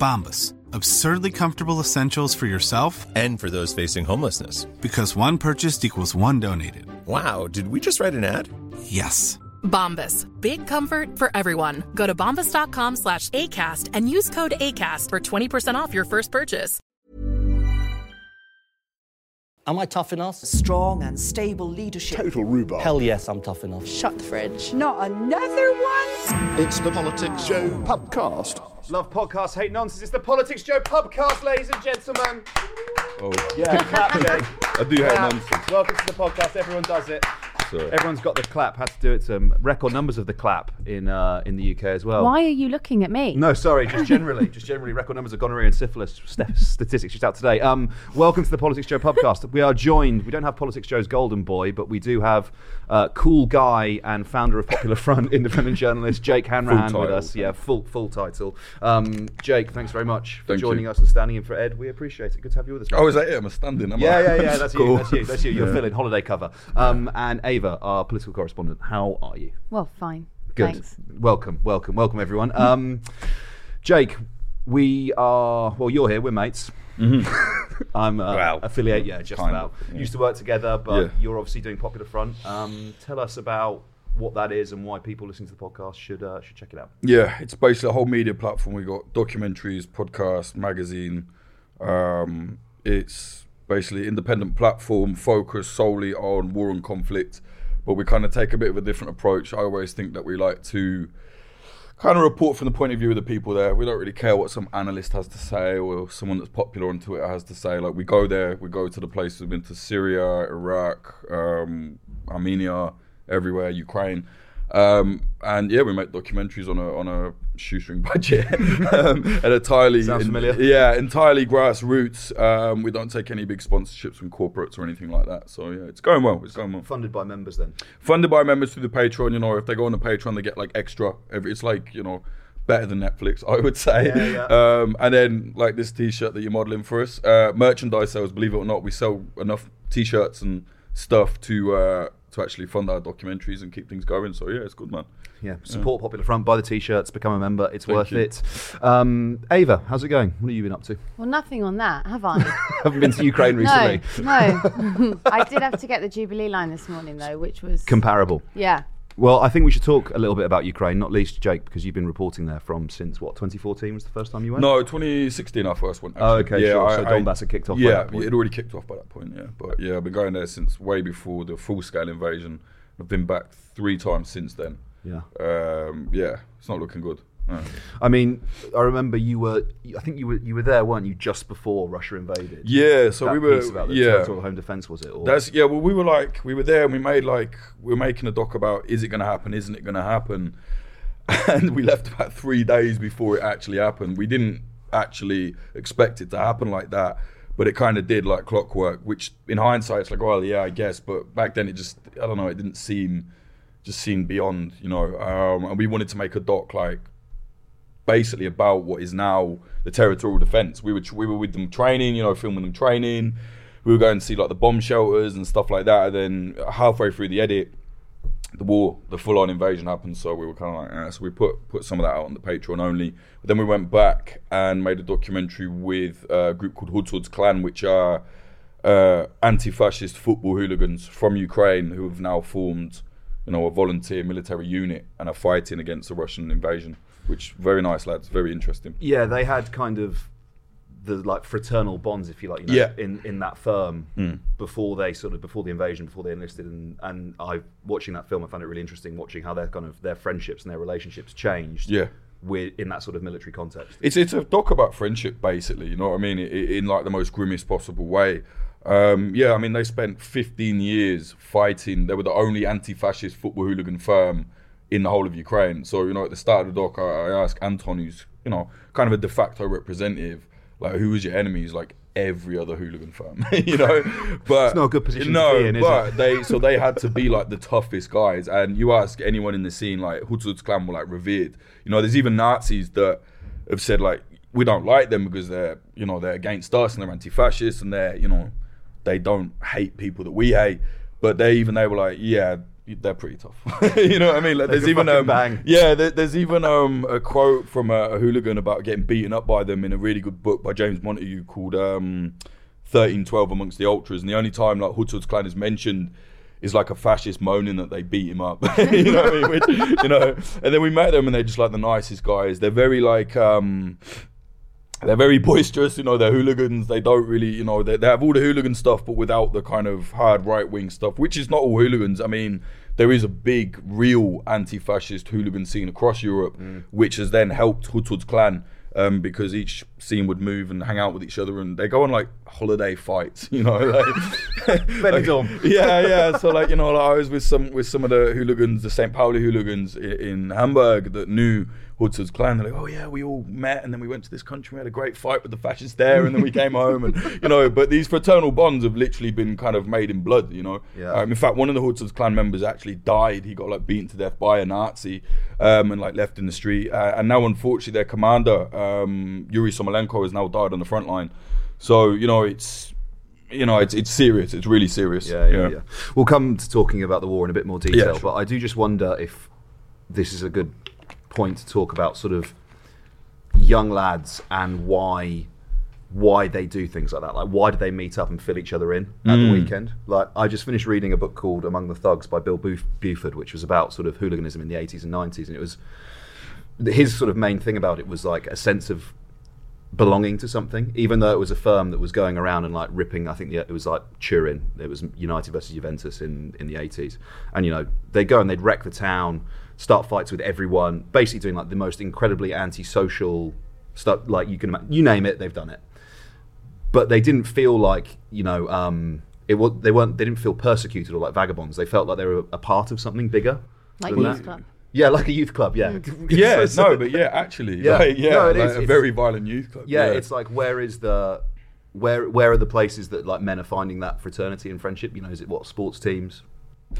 Bombas. Absurdly comfortable essentials for yourself and for those facing homelessness. Because one purchased equals one donated. Wow, did we just write an ad? Yes. Bombas. Big comfort for everyone. Go to bombas.com slash ACAST and use code ACAST for 20% off your first purchase. Am I tough enough? Strong and stable leadership. Total rhubarb. Hell yes, I'm tough enough. Shut the fridge. Not another one? It's the Politics Joe Pubcast. Love podcasts, hate nonsense. It's the Politics Joe Pubcast, ladies and gentlemen. Oh. Yeah, clap, Jay. I do hate nonsense. Welcome to the podcast. Everyone does it. Sorry. Everyone's got the clap. Had to do it. Um, record numbers of the clap in uh, in the UK as well. Why are you looking at me? No, sorry. Just generally, just generally, record numbers of gonorrhea and syphilis st- statistics just out today. Um, welcome to the Politics Joe podcast. We are joined. We don't have Politics Joe's golden boy, but we do have uh, cool guy and founder of Popular Front, independent journalist Jake Hanrahan with us. Yeah, full full title. Um, Jake, thanks very much for Thank joining you. us and standing in for Ed. We appreciate it. Good to have you with us. Oh, is that it? I'm a standing. Am Yeah, I? yeah, yeah. That's you. That's you. That's you. You're Yeah. filling holiday cover. Um, and Ava, our political correspondent. How are you? Well, fine. Good. Thanks. Welcome, welcome, welcome, everyone. Um, Jake, we are. Well, you're here. We're mates. I'm uh, Wow. affiliate. Yeah, just Kind about. of, yeah. Used to work together, but Yeah. you're obviously doing Popular Front. Um, tell us about what that is and why people listening to the podcast should uh, should check it out. Yeah, it's basically a whole media platform. We got documentaries, podcast, magazine. Um, it's basically independent platform focused solely on war and conflict, but we kind of take a bit of a different approach. I always think that we like to kind of report from the point of view of the people there. We don't really care what some analyst has to say or someone that's popular on Twitter has to say. Like we go there, we go to the places we've been to Syria, Iraq, um, Armenia, everywhere, Ukraine. Um, and yeah, we make documentaries on a on a shoestring budget, um, and entirely Sounds familiar. yeah, entirely grassroots. Um, we don't take any big sponsorships from corporates or anything like that. So yeah, it's going well. It's going well Funded by members, then. funded by members through the Patreon. You know, if they go on the Patreon, they get like extra. Every, it's like you know, better than Netflix, I would say. Yeah, Um, and then like this T-shirt that you're modeling for us, uh, merchandise sales. Believe it or not, we sell enough T-shirts and stuff to uh, to actually fund our documentaries and keep things going. So yeah, it's good, man. Yeah, support Popular Front, buy the t-shirts, become a member. It's Thank worth you. it. Um, Ava, how's it going? What have you been up to? Well, nothing on that, have I? Haven't been to Ukraine recently. no, no. I did have to get the Jubilee line this morning, though, which was. Comparable. yeah. Well, I think we should talk a little bit about Ukraine, not least Jake, because you've been reporting there from since what 2014 was the first time you went. No, 2016 I first went. Oh, actually. okay, sure. So Donbass had kicked off Yeah, it already kicked off by that point. Yeah, but yeah, I've been going there since way before the full-scale invasion. I've been back three times since then. Yeah. Um, yeah, it's not looking good. I mean, I remember you were. I think you were. You were there, weren't you, just before Russia invaded? Yeah, so That we were. piece about the yeah, territorial home defense was it? Or? that's yeah. Well, we were like, we were there, and we made like, we were making a doc about is it going to happen? Isn't it going to happen? And we left about three days before it actually happened. We didn't actually expect it to happen like that, but it kind of did, like clockwork. Which, in hindsight, it's like, well, yeah, I guess. But back then, it just, I don't know, it didn't seem, just seemed beyond, you know. Um, and we wanted to make a doc like basically about what is now the territorial defense. We were we were with them training, you know, filming them training. We were going to see like the bomb shelters and stuff like that. And then halfway through the edit, the war, the full-on invasion happened. So we were kind of like, eh. so we put put some of that out on the Patreon only. But then we went back and made a documentary with a group called Hoods Clan, which are uh, anti-fascist football hooligans from Ukraine who have now formed, you know, a volunteer military unit and are fighting against the Russian invasion. Which very nice lads, very interesting. yeah, they had kind of the like fraternal bonds, if you like, you know, Yeah. in in that firm Mm. before they sort of before the invasion, before they enlisted, and and I watching that film, I found it really interesting watching how their kind of their friendships and their relationships changed. Yeah. with in that sort of military context. It's it's a doc about friendship, basically. You know what I mean? I in like the most grimmest possible way. Um, yeah, I mean they spent 15 years fighting. They were the only anti-fascist football hooligan firm in the whole of Ukraine. So you know, at the start of the doc, I, I asked Anton, who's you know kind of a de facto representative, like who was your enemy? He's like every other hooligan firm, you know. But It's not a good position to No, be in, is but they so they had to be like the toughest guys. And you ask anyone in the scene, like Hutzut's clan were like revered. You know, there's even Nazis that have said like we don't like them because they're you know they're against us and they're anti-fascist and they're you know they don't hate people that we hate. But they even they were like yeah. They're pretty tough, you know what I mean. Like, there's even um, bang. yeah, there, there's even um, a quote from a, a hooligan about getting beaten up by them in a really good book by James Montague called um, 1312 Amongst the Ultras. And the only time like Hutzud's clan is mentioned is like a fascist moaning that they beat him up. you know what I mean? Which, you know, and then we met them and they're just like the nicest guys. They're very like, um, they're very boisterous, you know, they're hooligans. They don't really, you know, they, they have all the hooligan stuff, but without the kind of hard right wing stuff, which is not all hooligans. I mean, there is a big, real anti fascist hooligan scene across Europe, which has then helped Hutzud's clan. Um, because each scene would move and hang out with each other, and they go on like holiday fights, you know. Like, Benidorm. yeah, yeah. So like you know, like I was with some with some of the hooligans, the St. Pauli hooligans in, in Hamburg that knew Hutzud's clan. They're like, oh yeah, we all met, and then we went to this country. We had a great fight with the fascists there, and then we came home, and you know. But these fraternal bonds have literally been kind of made in blood, you know. Yeah. Um, in fact, one of the Hutzud's clan members actually died. He got like beaten to death by a Nazi, um, and like left in the street. Uh, and now, unfortunately, their commander um, Yuri Somolenko has now died on the front line. So you know, it's you know, it's it's serious. It's really serious. Yeah, yeah, yeah. We'll come to talking about the war in a bit more detail, sure. but I do just wonder if this is a good point to talk about sort of young lads and why why they do things like that. Like why do they meet up and fill each other in at the Mm. weekend? Like I just finished reading a book called Among the Thugs by Bill Buf- Buford, which was about sort of hooliganism in the 80s and 90s and it was his sort of main thing about it was like a sense of belonging to something, even though it was a firm that was going around and like ripping. I think the, it was like Turin. It was United versus Juventus in in the eighties, and you know they'd go and they'd wreck the town, start fights with everyone, basically doing like the most incredibly antisocial stuff. Like you can ima- you name it, they've done it. But they didn't feel like you know. Um, it was, they weren't. They didn't feel persecuted or like vagabonds. They felt like they were a part of something bigger. Like than youth that. club. Yeah, like a youth club. Yeah, Yeah, no, but yeah, actually, Yeah. like, yeah, No, it like is, a it's- very violent youth club. yeah, it's like where is the where where are the places that like men are finding that fraternity and friendship? You know, is it what sports teams?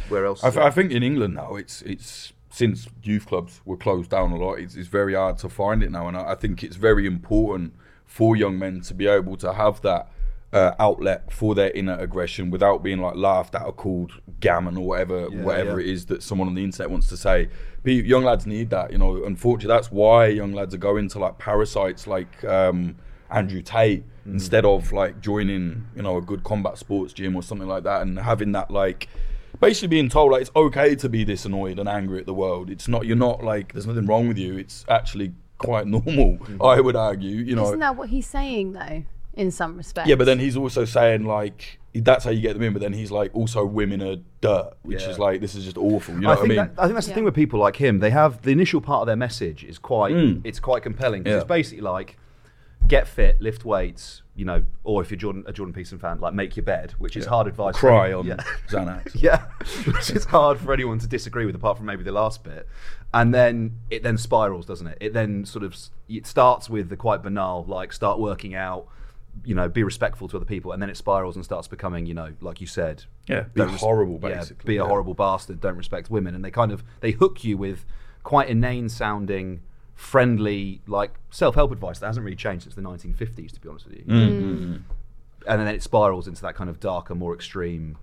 Where else? I, th- I think in England now, it's it's since youth clubs were closed down a lot, it's, it's very hard to find it now, and I, I think it's very important for young men to be able to have that uh, outlet for their inner aggression without being like laughed at or called gammon or whatever Yeah, whatever yeah. it is that someone on the internet wants to say. Pe- young lads need that, you know. Unfortunately, that's why young lads are going to like parasites like um, Andrew Tate Mm. instead of like joining, you know, a good combat sports gym or something like that, and having that like basically being told like it's okay to be this annoyed and angry at the world. It's not you're not like there's nothing wrong with you. It's actually quite normal. Mm-hmm. I would argue, you know. Isn't that what he's saying though? In some respects. Yeah, but then he's also saying like that's how you get them in. But then he's like also women are dirt, which Yeah. is like this is just awful. You know I what I think mean? that, I think that's the thing with people like him. They have the initial part of their message is quite Mm. it's quite compelling 'cause Yeah. it's basically like get fit, lift weights, you know, or if you're Jordan, a Jordan Peterson fan, like make your bed, which is Yeah. hard advice. Cry on yeah. Xanax. yeah, which is hard for anyone to disagree with, apart from maybe the last bit. And then it then spirals, doesn't it? It then sort of it starts with the quite banal, like start working out, you know, be respectful to other people, and then it spirals and starts becoming, you know, like you said, Yeah, be horrible, yeah, basically, be a yeah. horrible bastard, don't respect women, and they kind of they hook you with quite inane sounding. Friendly, like self-help advice that hasn't really changed since the 1950s, to be honest with you. Mm. And then it spirals into that kind of darker, more extreme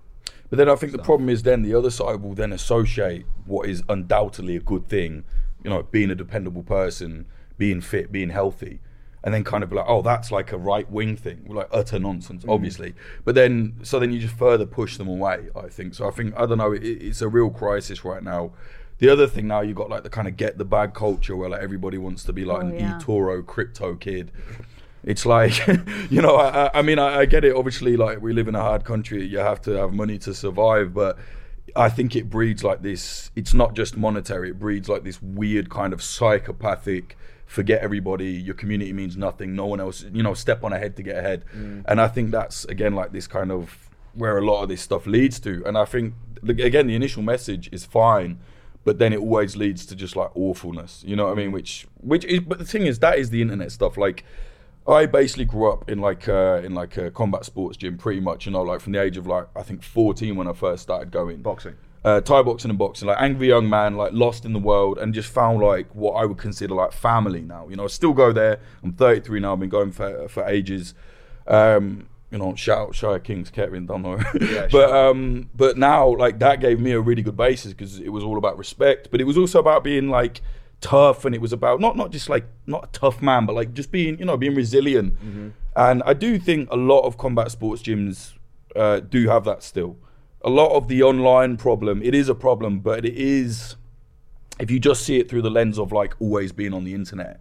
But then I think the problem is then the other side will then associate what is undoubtedly a good thing, you know, being a dependable person, being fit, being healthy, and then kind of be like, oh, that's like a right wing thing, like utter nonsense, obviously. But then, so then you just further push them away. I think so. I think I don't know. It, it's a real crisis right now. The other thing now you got like the kind of get the bag culture where like everybody wants to be like Oh, an yeah. eToro crypto kid. it's like you know I, I- I mean I, I get it. Obviously like we live in a hard country. You have to have money to survive but I think it breeds like this it's not just monetary. It breeds like this weird kind of psychopathic forget everybody your community means nothing no one else you know step on ahead to get ahead. Mm. And I think that's again like this kind of where a lot of this stuff leads to. And I think again the initial message is fine but then it always leads to just like awfulness you know what i mean which which is but the thing is that is the internet stuff like i basically grew up in like uh in like a combat sports gym pretty much you know like from the age of like i think 14 when i first started going Boxing. uh, Thai boxing and boxing, like angry young man, like lost in the world, and just found like what I would consider like family now. You know, I still go there. I'm 33 now. I've been going for for ages. Um, you know, shout out Shire Kings, Kevin, don't know. but um, but now like that gave me a really good basis because it was all about respect, but it was also about being like tough, and it was about not not just like not a tough man, but like just being you know being resilient. And I do think a lot of combat sports gyms uh, do have that still. A lot of the online problem, it is a problem, but it is if you just see it through the lens of like always being on the internet,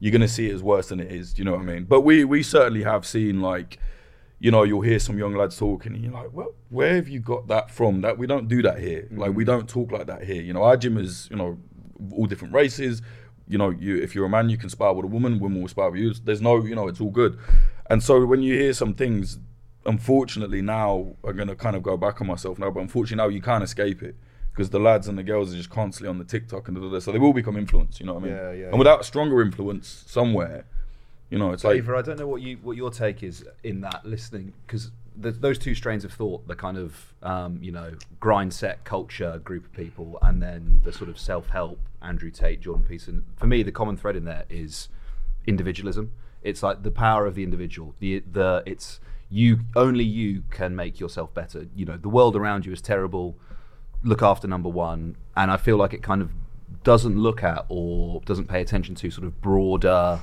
you're gonna see it as worse than it is. Do you know what I mean? But we we certainly have seen like, you know, you'll hear some young lads talking, and you're like, well, where have you got that from? That we don't do that here. Like we mm-hmm. don't talk like that here. You know, our gym is you know all different races. You know, you if you're a man, you can spar with a woman. Women will spar with you. There's no, you know, it's all good. And so when you hear some things, unfortunately now I'm gonna kind of go back on myself now, but unfortunately now you can't escape it because the lads and the girls are just constantly on the TikTok and da, da, da, so they will become influenced. You know what I mean? Yeah, yeah, And without a stronger influence somewhere, you know, it's like I don't know what you what your take is in that listening because those two strains of thought, the kind of um, you know grind set culture group of people, and then the sort of self help Andrew Tate, Jordan Peterson. For me, the common thread in there is individualism. It's like the power of the individual. The the it's you only you can make yourself better. You know the world around you is terrible. Look after number one, and I feel like it kind of doesn't look at or doesn't pay attention to sort of broader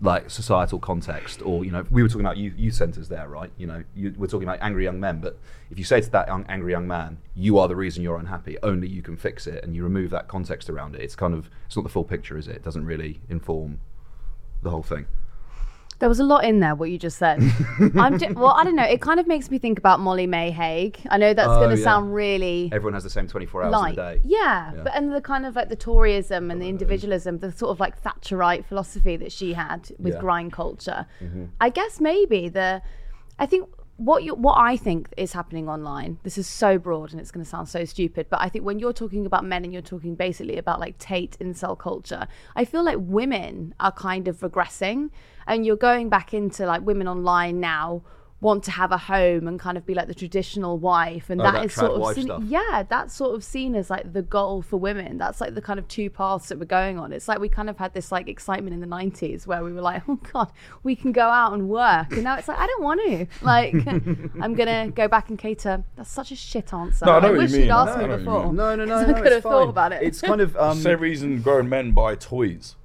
like societal context or you know we were talking about youth, youth centers there right? You know you, we're talking about angry young men but if you say to that young, angry young man you are the reason you're unhappy only you can fix it and you remove that context around it it's kind of it's not the full picture is it? It doesn't really inform the whole thing There was a lot in there, what you just said. I'm ju- well, I don't know. It kind of makes me think about Molly-Mae Hague. I know that's Oh, going to yeah. sound really everyone has the same 24 hours in a day Yeah, but and the kind of like the Toryism and the individualism, the sort of like Thatcherite philosophy that she had with Yeah. grind culture. Mm-hmm. I guess maybe the, I think what you what I think is happening online. This is so broad and it's going to sound so stupid, but I think when you're talking about men and you're talking basically about like Tate incel culture, I feel like women are kind of regressing, and you're going back into like women online now want to have a home and kind of be like the traditional wife and Oh, that that is sort of seen, yeah that's sort of seen as like the goal for women. That's like the kind of two paths that we're going on. It's like we kind of had this like excitement in the 90s where we were like oh god we can go out and work. And now it's like i don't want to. Like i'm gonna go back and cater. That's such a shit answer. No, I know what you wish mean. you'd asked know- me know what you before. mean. no no no, 'Cause no i could it's have thought about it. It's kind of um, same reason grown men buy toys.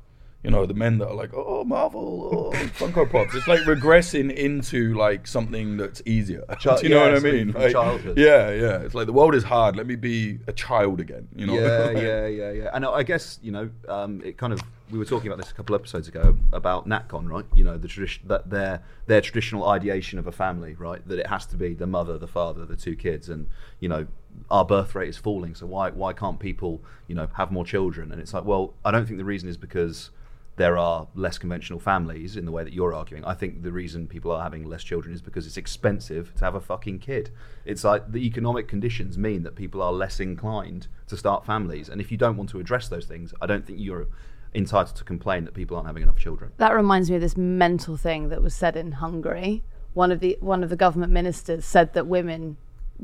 You know, the men that are like, oh, Marvel, oh, Funko Pops. It's like regressing into like something that's easier. Chi- Do you know what I mean? from Like, childhood. Yeah, yeah. It's like the world is hard. Let me be a child again. You know? Yeah, yeah, yeah, yeah. And I guess you know, um, it kind of we were talking about this a couple episodes ago about NatCon, right? You know, the tradition that their their traditional ideation of a family, right? That it has to be the mother, the father, the two kids, and you know, our birth rate is falling. So why why can't people you know have more children? And it's like, well, I don't think the reason is because there are less conventional families in the way that you're arguing. I think the reason people are having less children is because it's expensive to have a fucking kid. It's like the economic conditions mean that people are less inclined to start families. And if you don't want to address those things, I don't think you're entitled to complain that people aren't having enough children. that reminds me of this mental thing that was said in hungary one of the one of the government ministers said that women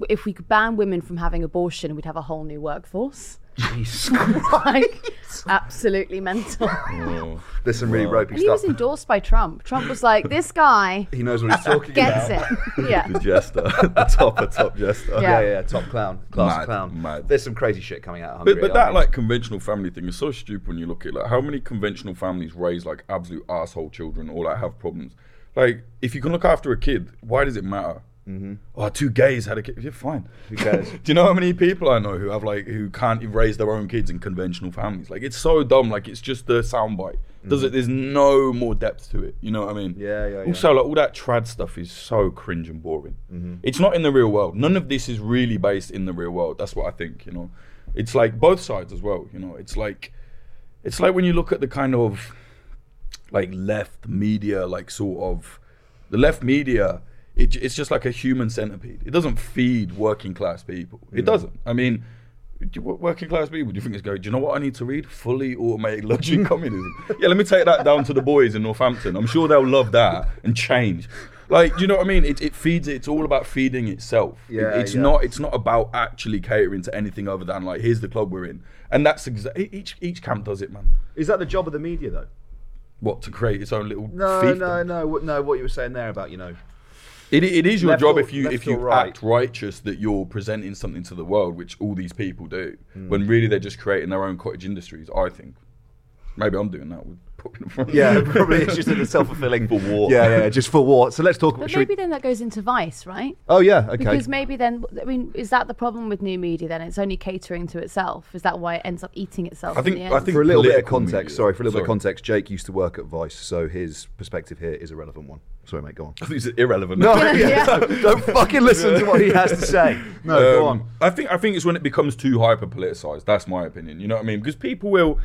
if we could ban women from having abortion we'd have a whole new workforce Jesus like absolutely mental. There's some really ropey And he was endorsed by Trump. Trump was like, "This guy he knows what he's talking gets about. Gets it." Yeah. The jester, the top, the top jester. Yeah. Yeah, yeah, top clown, class Mad, clown. mad. There's some crazy shit coming out. Of Hungary, But, but that like conventional family thing is so stupid when you look at it. Like how many conventional families raise like absolute asshole children or like have problems. Like if you can look after a kid, why does it matter? Oh, two gays had a kid. You're fine. Who cares? Do you know how many people I know who have like who can't raise their own kids in conventional families? Like it's so dumb. Like it's just the soundbite. Does it? There's no more depth to it. You know what I mean? Mm-hmm. Yeah, yeah, yeah. Also, like all that trad stuff is so cringe and boring. Mm-hmm. It's not in the real world. None of this is really based in the real world. That's what I think. You know, it's like both sides as well. You know, it's like it's like when you look at the kind of like left media, like sort of the left media. It, it's just like a human centipede. It doesn't feed working class people. It doesn't. I mean, do working class people, do you think it's going? Do you know what I need to read? Fully automated luxury communism. Yeah, let me take that down to the boys in Northampton. I'm sure they'll love that and change. Like, do you know what I mean? It, it feeds. It's all about feeding itself. It- Yeah, it's yeah. not. It's not about actually catering to anything other than like, here's the club we're in, and that's exactly each each camp does it, man. Is that the job of the media, though? What to create its own little No, fiefdom. no, no, no. What you were saying there about you know, It, it is your Left job or- if you if you right. act righteous that you're presenting something to the world, which all these people do, Hmm. when really they're just creating their own cottage industries. I think maybe I'm doing that with. Yeah, probably it's just a self fulfilling For war. Yeah, yeah, just for war. So let's talk. But should we- maybe then that goes into vice, right? oh yeah, okay. Because maybe then, I mean, is that the problem with new media? Then it's only catering to itself. Is that why it ends up eating itself? I in think- the I think- for a little bit of context, media. sorry, for a little bit of context, Jake used to work at Vice, so his perspective here is a relevant one. Sorry, mate, go on. I think it's irrelevant. No, Yeah. yeah, don't, don't fucking listen to what he has to say. No, go Um, on. I think I think it's when it becomes too hyper politicized. That's my opinion. You know what I mean? Because people will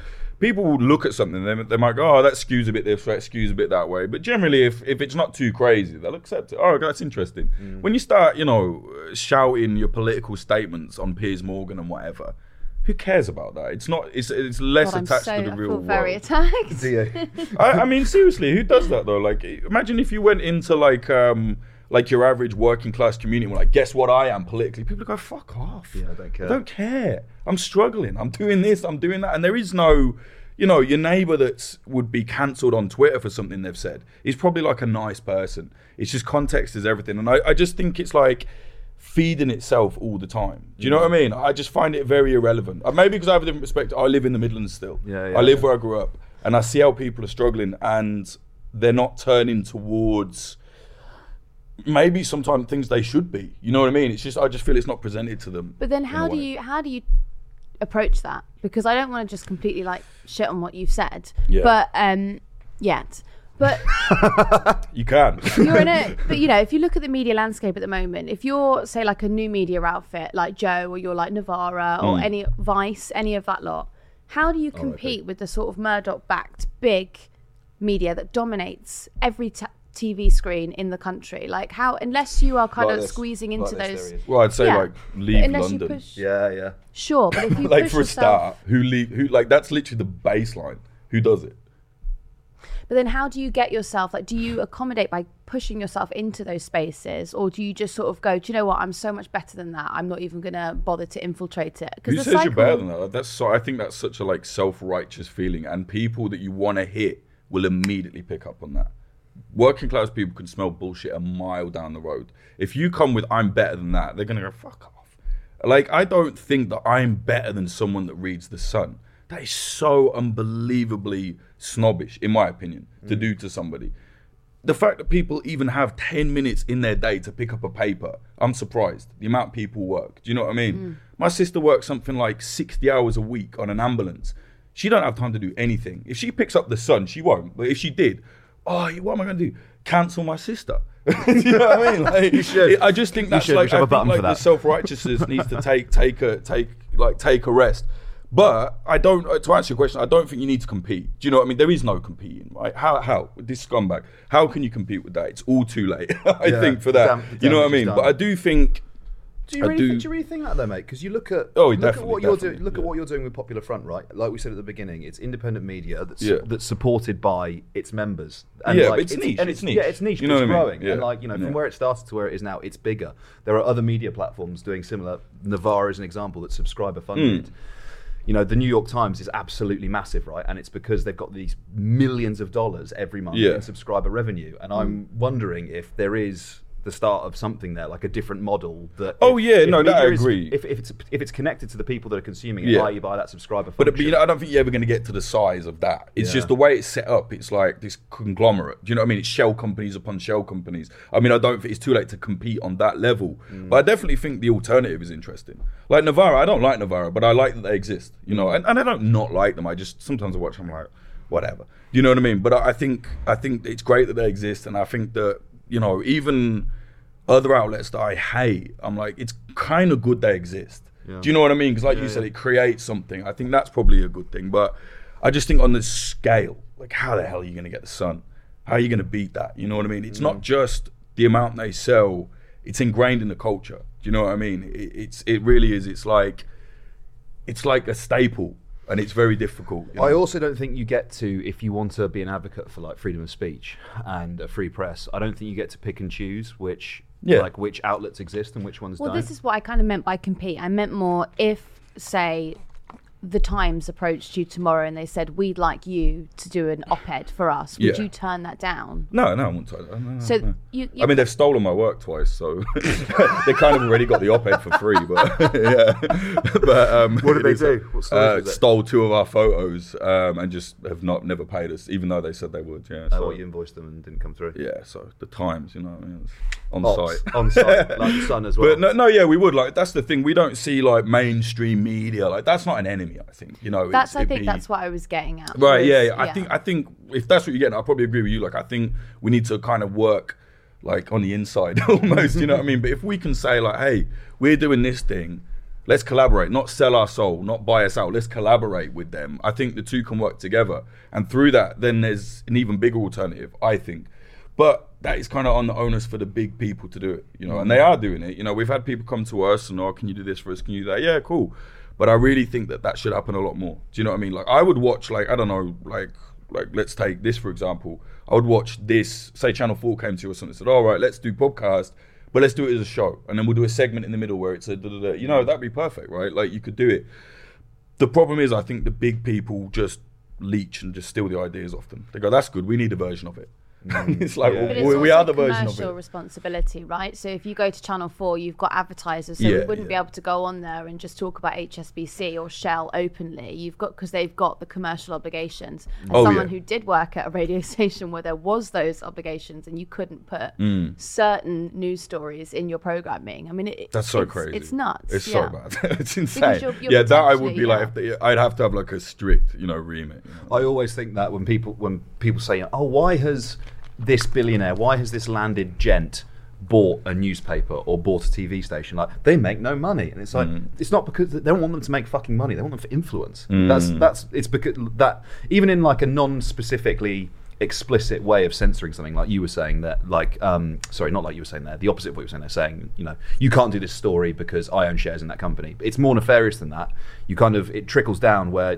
people will look at something they, they might go, oh, that skews a bit this, that skews a bit that way. But generally, if if it's not too crazy, they'll accept it. Oh, that's interesting. Mm. When you start, you know, uh, shouting your political statements on Piers Morgan and whatever. Who cares about that? It's not. It's it's less God, attached so, to the I real feel world. very attacked. I, I mean, seriously, who does that though? Like, imagine if you went into like, um, like your average working class community, were like, guess what I am politically? People go, fuck off. Yeah, I don't care. I don't care. I'm struggling. I'm doing this. I'm doing that, and there is no, you know, your neighbour that would be cancelled on Twitter for something they've said is probably like a nice person. It's just context is everything, and I, I just think it's like feeding itself all the time. Do you know what I mean? I just find it very irrelevant. Uh, maybe because I have a different perspective. I live in the Midlands still. Yeah, yeah, I live yeah. where I grew up, and I see how people are struggling, and they're not turning towards maybe sometimes things they should be. You know what I mean? It's just I just feel it's not presented to them. But then how do you how do you approach that? Because I don't want to just completely like shit on what you've said. Yeah. But um yet. But You can. you're in a but you know, if you look at the media landscape at the moment, if you're say like a new media outfit like Joe or you're like Novara or Mm. any Vice, any of that lot, how do you compete with the sort of Murdoch backed big media that dominates every t- TV screen in the country? Like how unless you are kind Like of this. squeezing into this, those there he is. well, I'd say Yeah. like leave London. push Yeah, yeah. Sure, but if you like push for a yourself, start, who leave who like that's literally the baseline. Who does it? but then how do you get yourself like do you accommodate by pushing yourself into those spaces or do you just sort of go do you know what i'm so much better than that i'm not even gonna bother to infiltrate it Who says you're better than that? Like, That's so. I think that's such a like self-righteous feeling, and people that you want to hit will immediately pick up on that. Working class people can smell bullshit a mile down the road. If you come with "I'm better than that," they're gonna go "fuck off." Like I don't think that I'm better than someone that reads the Sun. That is so unbelievably snobbish, in my opinion, to mm. do to somebody. The fact that people even have 10 minutes in their day to pick up a paper, I'm surprised. The amount people work. Do you know what I mean? Mm. My sister works something like 60 hours a week on an ambulance. She don't have time to do anything. If she picks up the sun, she won't. But if she did, oh, what am I going to do? Cancel my sister. you know what I mean? Like, should. I just think that's should. Like should have I a button think, like that. the self righteousness needs to take take a take like take a rest. But I don't. uh, To answer your question, I don't think you need to compete. Do you know what I mean? There is no competing, right? How how this scumbag? How can you compete with that? It's all too late. I Yeah, think for that. dam- the you know what I mean? done. But I do think. Do you, really do- Think, do you really think that though, mate? Because you look at Oh, look at what you're doing. Look at what you're doing with Popular Front, right? Like we said at the beginning, it's independent media that's Yeah. that's supported by its members. Yeah, but like, it's niche, And it's it's, niche. Yeah, it's niche. You but it's what I mean? growing. And like you know, from Yeah. where it started to where it is now, it's bigger. There are other media platforms doing similar. Novara is an example that's subscriber funded. Hmm. You know, the New York Times is absolutely massive, right? And it's because they've got these millions of dollars every month Yeah. in subscriber revenue. And I'm wondering if there is the start of something there, like a different model. That Oh, if- yeah, no, that I is- agree. If, if it's if it's connected to the people that are consuming it, Yeah. i.e. by that subscriber. But, but you know, I don't think you're ever going to get to the size of that. It's Yeah. just the way it's set up. It's like this conglomerate. Do you know what I mean? It's shell companies upon shell companies. I mean, I don't think it's too late to compete on that level. Mm. But I definitely think the alternative is interesting. Like Novara, I don't like Novara, but I like that they exist. You know, and, and I don't not like them. I just sometimes I watch. I'm like, whatever. You know what I mean? But I think I think it's great that they exist, and I think that you know even other outlets that I hate, I'm like, it's kind of good they exist. Yeah. Do you know what I mean? Because like Yeah, you said, yeah. it creates something. I think that's probably a good thing. But I just think on the scale, like how the hell are you going to get the Sun? How are you going to beat that? You know what I mean? It's not mm. just the amount they sell; it's ingrained in the culture. Do you know what I mean? It, it's it really is. It's like it's like a staple, and it's very difficult. you I also don't think you get to if you want to be an advocate for like freedom of speech and a free press. I don't think you get to pick and choose which Yeah. like which outlets exist and which ones Well, don't. this is what I kind of meant by compete. I meant more if, say, the Times approached you tomorrow and they said, We'd like you to do an op ed for us, would Yeah. you turn that down? No, no, I wouldn't. No, no, So no. you- I mean, they've stolen my work twice, so they kind of already got the op-ed for free. But yeah, but um, What did they is- do? What uh, stole two of our photos um, and just have not never paid us, even though they said they would. Yeah, Oh, so what, you invoiced them and didn't come through. yeah. So the Times, you know, I mean, it's on Ops, site, on site, like the Sun as well. But no, no, yeah, we would like. That's the thing. We don't see like mainstream media like that's not an enemy. I think you know. That's, I think, be- that's what I was getting at. Right, was- yeah, yeah. I think I think if that's what you're getting, I probably agree with you. Like I think we need to kind of work like on the inside almost, you know what I mean? But if we can say like, hey, we're doing this thing, let's collaborate, not sell our soul, not buy us out, let's collaborate with them. I think the two can work together. And through that, then there's an even bigger alternative, I think. But that is kind of on the onus for the big people to do it, you know, and they mm. are doing it. You know, we've had people come to us and, oh, can you do this for us? Can you do that? Yeah, cool. But I really think that that should happen a lot more. Do you know what I mean? Like, I would watch, like, I don't know, like, like let's take this for example. I would watch this. Say Channel Four came to us and said, "All right, let's do podcast, but let's do it as a show, and then we'll do a segment in the middle where it's a da, da, da. you know that'd be perfect, right? Like you could do it. The problem is, I think the big people just leech and just steal the ideas often. They go, "That's good. We need a version of it." it's like Yeah. well, it's we, we are the version of commercial it. responsibility, right? So if you go to Channel Four, you've got advertisers, so Yeah, we wouldn't be able to go on there and just talk about HSBC or Shell openly. You've got because they've got the commercial obligations. As Oh, someone yeah. who did work at a radio station where there was those obligations, and you couldn't put Mm. certain news stories in your programming. I mean, it, That's so it's, crazy. It's nuts. It's yeah. so bad. it's insane. you're- you're yeah, that I would potentially- be like, if they, I'd have to have like a strict, you know, remit. You know? I always think that when people when people say, "Oh, why has this billionaire, why has this landed gent bought a newspaper or bought a TV station?" Like they make no money, and it's like Mm. it's not because they don't want them to make fucking money; they want them for influence. That's that's it's because that even in like a non-specifically explicit way of censoring something like you were saying that like um sorry not like you were saying there the opposite of what you were saying they're saying you know you can't do this story because i own shares in that company it's more nefarious than that you kind of it trickles down where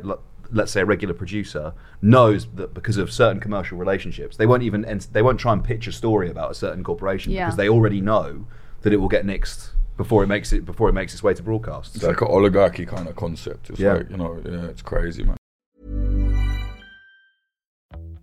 let's say a regular producer knows that because of certain commercial relationships they won't even ent- they won't try and pitch a story about a certain corporation Yeah. because they already know that it will get nixed before it makes it before it makes its way to broadcast It's like an oligarchy kind of concept. It's Yeah. like you know, yeah, it's crazy, man.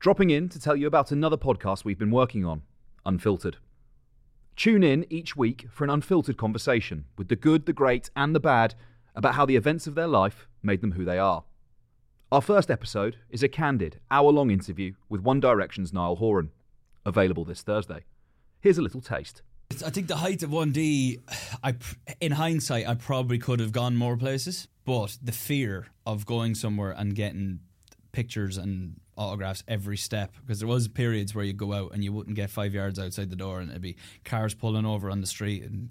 Dropping in to tell you about another podcast we've been working on, Unfiltered. Tune in each week for an unfiltered conversation with the good, the great, and the bad about how the events of their life made them who they are. Our first episode is a candid, hour long interview with One Direction's Niall Horan, available this Thursday. Here's a little taste. I think the height of 1D, I, in hindsight, I probably could have gone more places, but the fear of going somewhere and getting pictures and autographs every step because there was periods where you go out and you wouldn't get five yards outside the door and it'd be cars pulling over on the street and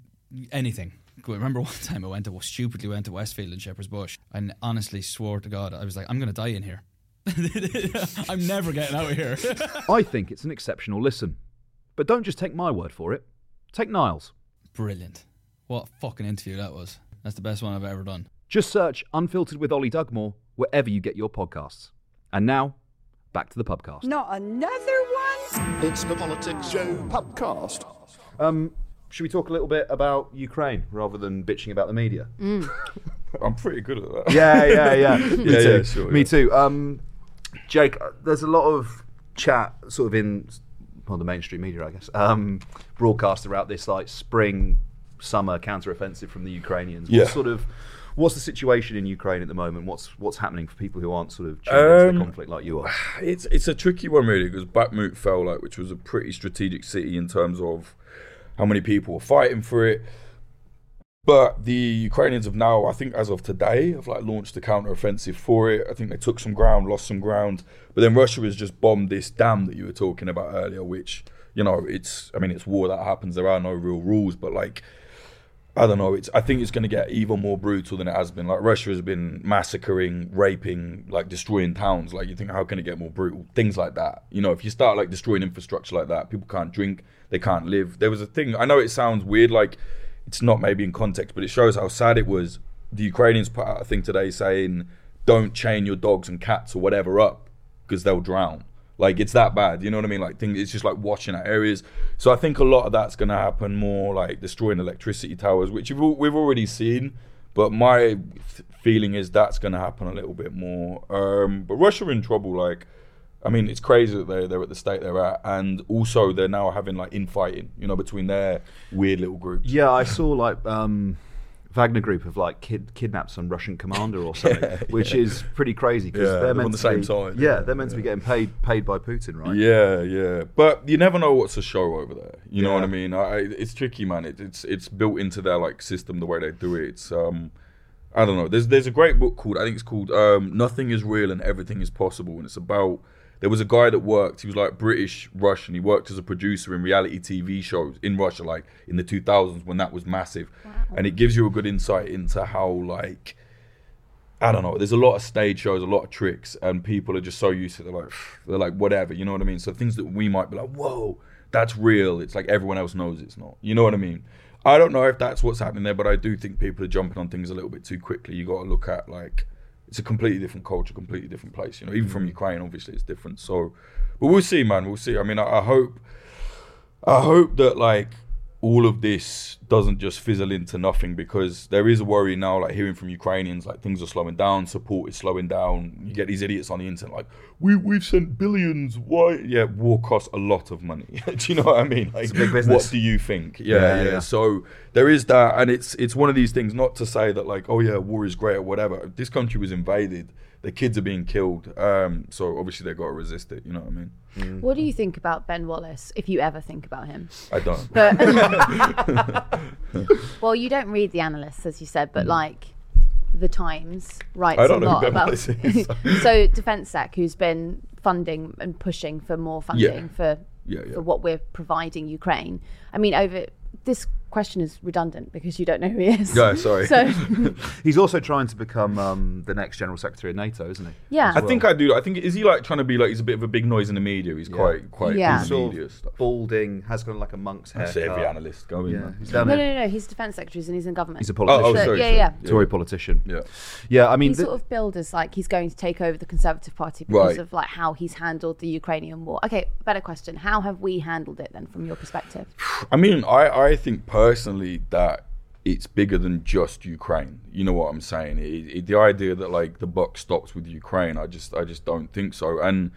anything. I remember one time I went to stupidly went to Westfield in Shepherd's Bush and honestly swore to God I was like I'm going to die in here. I'm never getting out of here. I think it's an exceptional listen. But don't just take my word for it. Take Niall's. Brilliant. What a fucking interview that was. That's the best one I've ever done. Just search Unfiltered with Oli Dugmore wherever you get your podcasts. And now, back to the pubcast. Not another one? It's the Politics Joe podcast. Um, should we talk a little bit about Ukraine rather than bitching about the media? I'm pretty good at that. Yeah, yeah, yeah. Me yeah, too. yeah, sure, Me yeah. too. Um, Jake, uh, there's a lot of chat sort of in well, the mainstream media, I guess, um, broadcast throughout this like spring, summer counter-offensive from the Ukrainians. Yeah. What sort of what's the situation in Ukraine at the moment? What's what's happening for people who aren't sort of tuned into the Um, conflict like you are? It's it's a tricky one really because Bakhmut fell like, which was a pretty strategic city in terms of how many people were fighting for it. But the Ukrainians have now, I think, as of today, have like launched a counter-offensive for it. I think they took some ground, lost some ground, but then Russia has just bombed this dam that you were talking about earlier, which you know, it's I mean, it's war that happens. There are no real rules, but like I don't know. It's I think it's going to get even more brutal than it has been. Like Russia has been massacring, raping, like destroying towns. Like you think, how can it get more brutal? Things like that. You know, if you start like destroying infrastructure like that, people can't drink, they can't live. There was a thing. I know it sounds weird, like it's not maybe in context, but it shows how sad it was. The Ukrainians put out a thing today saying, "Don't chain your dogs and cats or whatever up because they'll drown." Like it's that bad, you know what I mean? Like things. It's just like watching out areas. So I think a lot of that's going to happen more like destroying electricity towers, which we've, we've already seen. But my th- feeling is that's going to happen a little bit more. Um, but Russia in trouble. Like, I mean, it's crazy that they're they're at the state they're at, and also they're now having like infighting, you know, between their weird little groups. Yeah, I saw like um, Wagner Group have like kid- kidnapped some Russian commander or something, Yeah, which yeah. is pretty crazy because Yeah, they're meant on to the same be, side, Yeah, they're meant to be getting paid paid by Putin, right? Yeah, yeah. But you never know what's a show over there. You know what I mean? I- it's tricky, man. It, it's it's built into their like system the way they do it. It's um, I don't know. There's there's a great book called I think it's called um, Nothing Is Real and Everything Is Possible, and it's about there was a guy that worked. He was like British Russian. He worked as a producer in reality TV shows in Russia, like in the 2000s when that was massive, and it gives you a good insight into how like. I don't know. There's a lot of stage shows, a lot of tricks, and people are just so used to it. They're like, they're like, whatever. You know what I mean? So things that we might be like, whoa, that's real. It's like everyone else knows it's not. You know what I mean? I don't know if that's what's happening there, but I do think people are jumping on things a little bit too quickly. You got to look at like it's a completely different culture, completely different place. You know, even from mm. Ukraine, obviously it's different. So, but we'll see, man. We'll see. I mean, I, I hope, I hope that like all of this doesn't just fizzle into nothing because there is a worry now, like hearing from Ukrainians, like things are slowing down, support is slowing down. You get these idiots on the internet like, we we've sent billions. Why? Yeah, war costs a lot of money. do you know what I mean? Like, It's a big business. what do you think? Yeah, Yeah, yeah, yeah. So there is that, and it's it's one of these things. Not to say that like, oh yeah, war is great or whatever. This country was invaded. The kids are being killed. Um, so obviously they've got to resist it. You know what I mean? What do you think about Ben Wallace, if you ever think about him? I don't. But well, you don't read the analysts, as you said, but like the Times writes Mm. I a don't know who lot Ben about. Wallace is. so Defence Sec, who's been funding and pushing for more funding Yeah. for Yeah, yeah. for what we're providing Ukraine. I mean, over this question is redundant because you don't know who he is. No, sorry. So He's also trying to become um, the next general secretary of NATO, isn't he? Yeah. As I think I do. I think is he like trying to be like he's a bit of a big noise in the media. He's quite quite Yeah. in the Sort media of stuff. balding, has got like a monk's hair. That's every analyst going. Yeah, no, no, no, no. He's defence secretary and he's in government. He's a politician. Oh, oh, So, sorry, yeah, yeah. Tory politician. Yeah. Yeah, I mean, he's th- sort of billed as like he's going to take over the Conservative Party because Right. of like how he's handled the Ukrainian war. Okay, better question. How have we handled it then, from your perspective? I mean, I, I think personally that it's bigger than just Ukraine. You know what I'm saying? It, it, the idea that like the buck stops with Ukraine, I just I just don't think so. And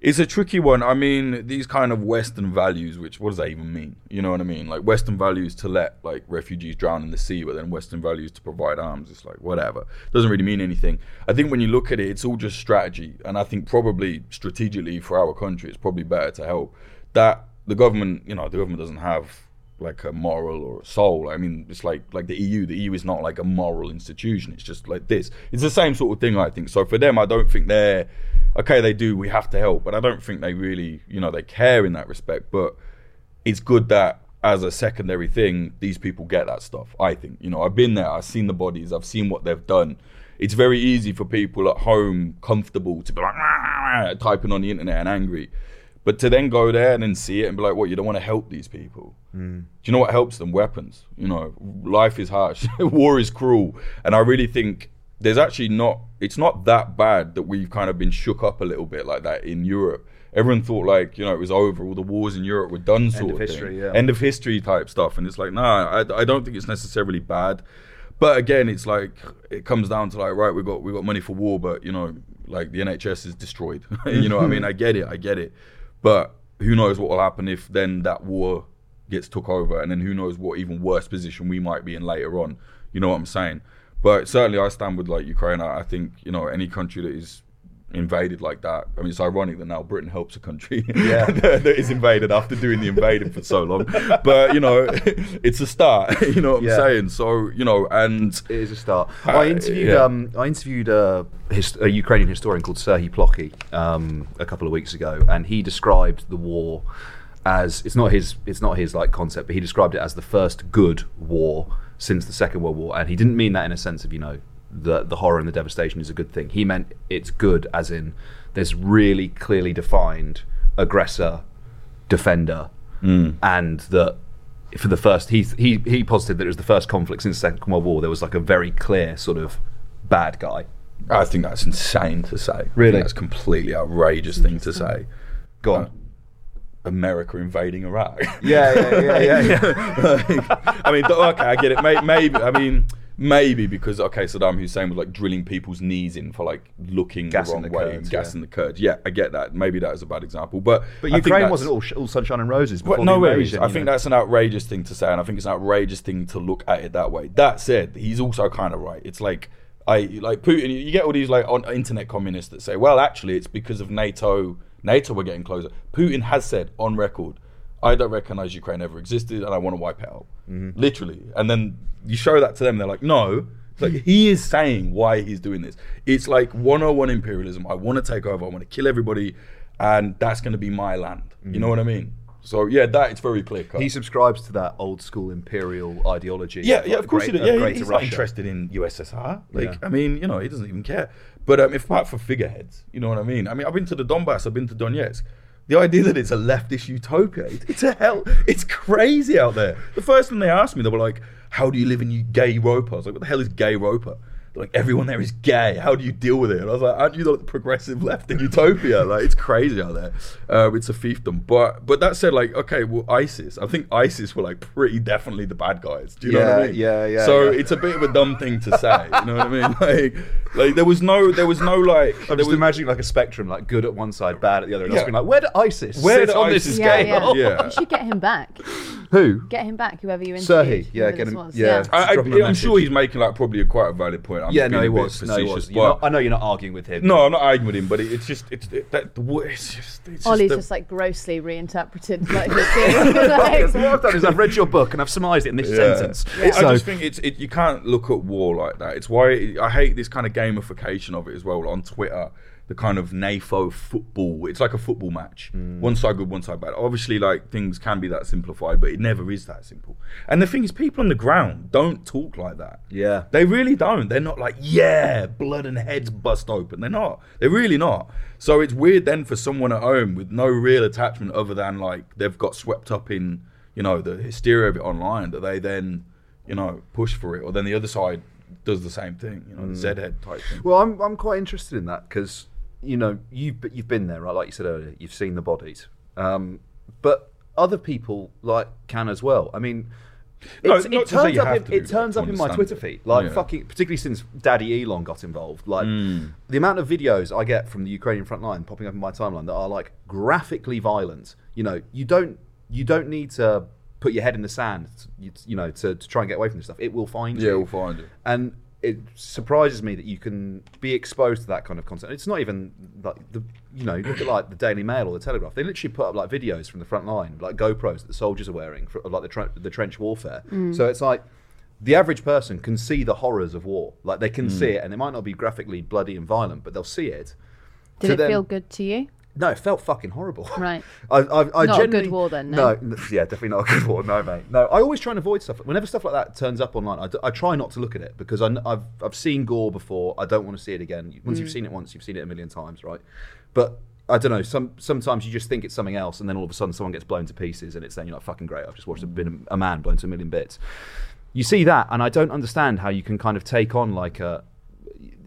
it's a tricky one. I mean, these kind of Western values, which what does that even mean? You know what I mean? Like Western values to let like refugees drown in the sea, but then Western values to provide arms. It's like whatever. Doesn't really mean anything. I think when you look at it, it's all just strategy. And I think probably strategically for our country, it's probably better to help that the government. You know, the government doesn't have like a moral or a soul. I mean, it's like like the EU. The EU is not like a moral institution. It's just like this. It's the same sort of thing, I think. So for them, I don't think they're. okay, they do. We have to help, but I don't think they really, you know, they care in that respect. But it's good that as a secondary thing, these people get that stuff. I think, you know, I've been there. I've seen the bodies. I've seen what they've done. It's very easy for people at home, comfortable, to be like "Ah," typing on the internet and angry. But to then go there and then see it and be like, what, you don't want to help these people? Mm. Do you know what helps them? Weapons. You know, life is harsh, war is cruel, and I really think there's actually not. It's not that bad that we've kind of been shook up a little bit like that in Europe. Everyone thought like you know it was over. All the wars in Europe were done, sort of of, history, thing. yeah. End of history type stuff, and it's like nah, I, I don't think it's necessarily bad. But again, it's like it comes down to like right, we got we got money for war, but you know, like the NHS is destroyed. you know, what I mean, I get it, I get it, but who knows what will happen if then that war gets took over, and then who knows what even worse position we might be in later on. You know what I'm saying? But certainly, I stand with like Ukraine. I, I think you know any country that is invaded like that. I mean, it's ironic that now Britain helps a country Yeah. that that is invaded after doing the invading for so long. But you know, it's a start. You know what I'm saying? So you know, and it is a start. Uh, I interviewed yeah. um, I interviewed a, his, a Ukrainian historian called Serhiy Plokhy um, a couple of weeks ago, and he described the war as it's not his it's not his like concept, but he described it as the first good war since the Second World War, and he didn't mean that in a sense of you know the the horror and the devastation is a good thing. He meant it's good as in there's really clearly defined aggressor, defender, Mm. and that for the first he he he posited that it was the first conflict since the Second World War. There was like a very clear sort of bad guy. I think that's insane to say. Really? that's completely outrageous thing to say. Go on. America invading Iraq. Yeah, yeah, yeah, yeah, Like, I mean, okay, I get it. May- Maybe, I mean, maybe because okay, Saddam Hussein was like drilling people's knees in for like looking Gassing the the wrong way Kurds, and yeah. gassing the Kurds. Yeah, I get that. Maybe that is a bad example, but But I Ukraine wasn't all, sh- all sunshine and roses. Before no the way. I think know. that's an outrageous thing to say, and I think it's an outrageous thing to look at it that way. That said, he's also kind of right. It's like I like Putin. You get all these like on internet communists that say, "Well, actually, it's because of NATO. NATO were getting closer." Putin has said on record, "I don't recognize Ukraine ever existed, and I want to wipe it out." Mm-hmm. Literally, and then you show that to them, they're like, "No." It's Like he is saying why he's doing this. It's like 101 imperialism. I want to take over. I want to kill everybody, and that's going to be my land. You know what I mean? So yeah, that it's very clear cut. Mm-hmm. He subscribes to that old school imperial ideology. Yeah, yeah, of course great- he does. Yeah, he's not interested in USSR. Like, Yeah. I mean, you know, he doesn't even care. But um, if apart for figureheads, you know what I mean. I mean, I've been to the Donbass. I've been to Donetsk. The idea that it's a leftist utopia, it's a hell, it's crazy out there. The first thing they asked me, they were like, "How do you live in gay Europa?" I was like, "What the hell is gay Europa?" They're like, "Everyone there is gay. How do you deal with it?" And I was like, "Aren't you the progressive left in utopia?" Like, it's crazy out there. Uh, it's a fiefdom. But but that said, like, okay, well, ISIS. I think ISIS were like pretty definitely the bad guys. Do you know what I mean? yeah, yeah, yeah. So yeah. it's a bit of a dumb thing to say. You know what I mean? Like, like there was no, there was no like. I'm just was, imagining like a spectrum, like good at one side, bad at the other. And I was Yeah. being like, where did ISIS Where did on this ISIS Yeah, scale? yeah. Yeah. You should get him back. Who? Get him back, whoever you Serhiy, interviewed. yeah, whoever get this him- was. yeah. I, I, drop him a I'm sure message. he's making like probably a quite a valid point. I'm yeah, just no, being he a bit was. No, he facetious, was. but- You're not, I know you're not arguing with him. No, I'm not arguing with him, but it, it's just it's it, that the wo- it's just it's Oli's just, just, like grossly reinterpreted like his theory. Like- so what I've done is I've read your book and I've surmised it in this Yeah. sentence. It- So I just think it's it, you can't look at war like that. It's why I hate this kind of gamification of it as well on Twitter. The kind of NAFO football. It's like a football match. Hmm. One side good, one side bad. Obviously, like things can be that simplified, but it never is that simple. And the thing is, people on the ground don't talk like that. yeah. They really don't. They're not like, yeah, blood and heads bust open. They're not. They're really not. So it's weird then for someone at home with no real attachment other than like they've got swept up in, you know, the hysteria of it online that they then, you know, push for it. Or then the other side does the same thing, you know, the Z head type thing. Well, I'm I'm quite interested in that because you know you've you've been there, right? Like you said earlier, you've seen the bodies, um, but other people like can as well. I mean. No, it turns up. In, do it turns up in my Twitter it. feed, like Yeah. fucking, particularly since Daddy Elon got involved. Like Mm. the amount of videos I get from the Ukrainian front line popping up in my timeline that are like graphically violent. You know, you don't you don't need to put your head in the sand, you, you know, to, to try and get away from this stuff. It will find Yeah, you. Yeah, it will find you. And it surprises me that you can be exposed to that kind of content. It's not even like the you know look at like the Daily Mail or the Telegraph. They literally put up like videos from the front line, like GoPros that the soldiers are wearing for like the tre- the trench warfare. Mm. So it's like the average person can see the horrors of war. Like they can mm. see it, and it might not be graphically bloody and violent, but they'll see it. Did to it then- feel good to you? No, it felt fucking horrible. Right. I, I, I Not a good war then, no? No, yeah, definitely not a good war. No, mate. No, I always try and avoid stuff. Whenever stuff like that turns up online, I, d- I try not to look at it because I, have I've seen gore before. I don't want to see it again. Once you've Mm. seen it once, you've seen it a million times, right? But I don't know. Some sometimes you just think it's something else, and then all of a sudden someone gets blown to pieces, and it's then you're like, "Fucking great! I've just watched a, been a man blown to a million bits." You see that, and I don't understand how you can kind of take on like a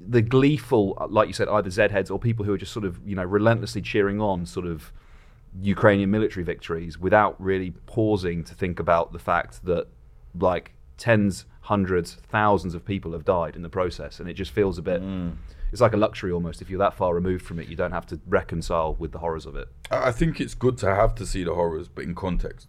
the gleeful, like you said, either Z heads or people who are just sort of you know relentlessly cheering on sort of Ukrainian military victories without really pausing to think about the fact that like tens, hundreds, thousands of people have died in the process, and it just feels a bit. Mm. It's like a luxury almost. If you're that far removed from it, you don't have to reconcile with the horrors of it. I I think it's good to have to see the horrors, but in context.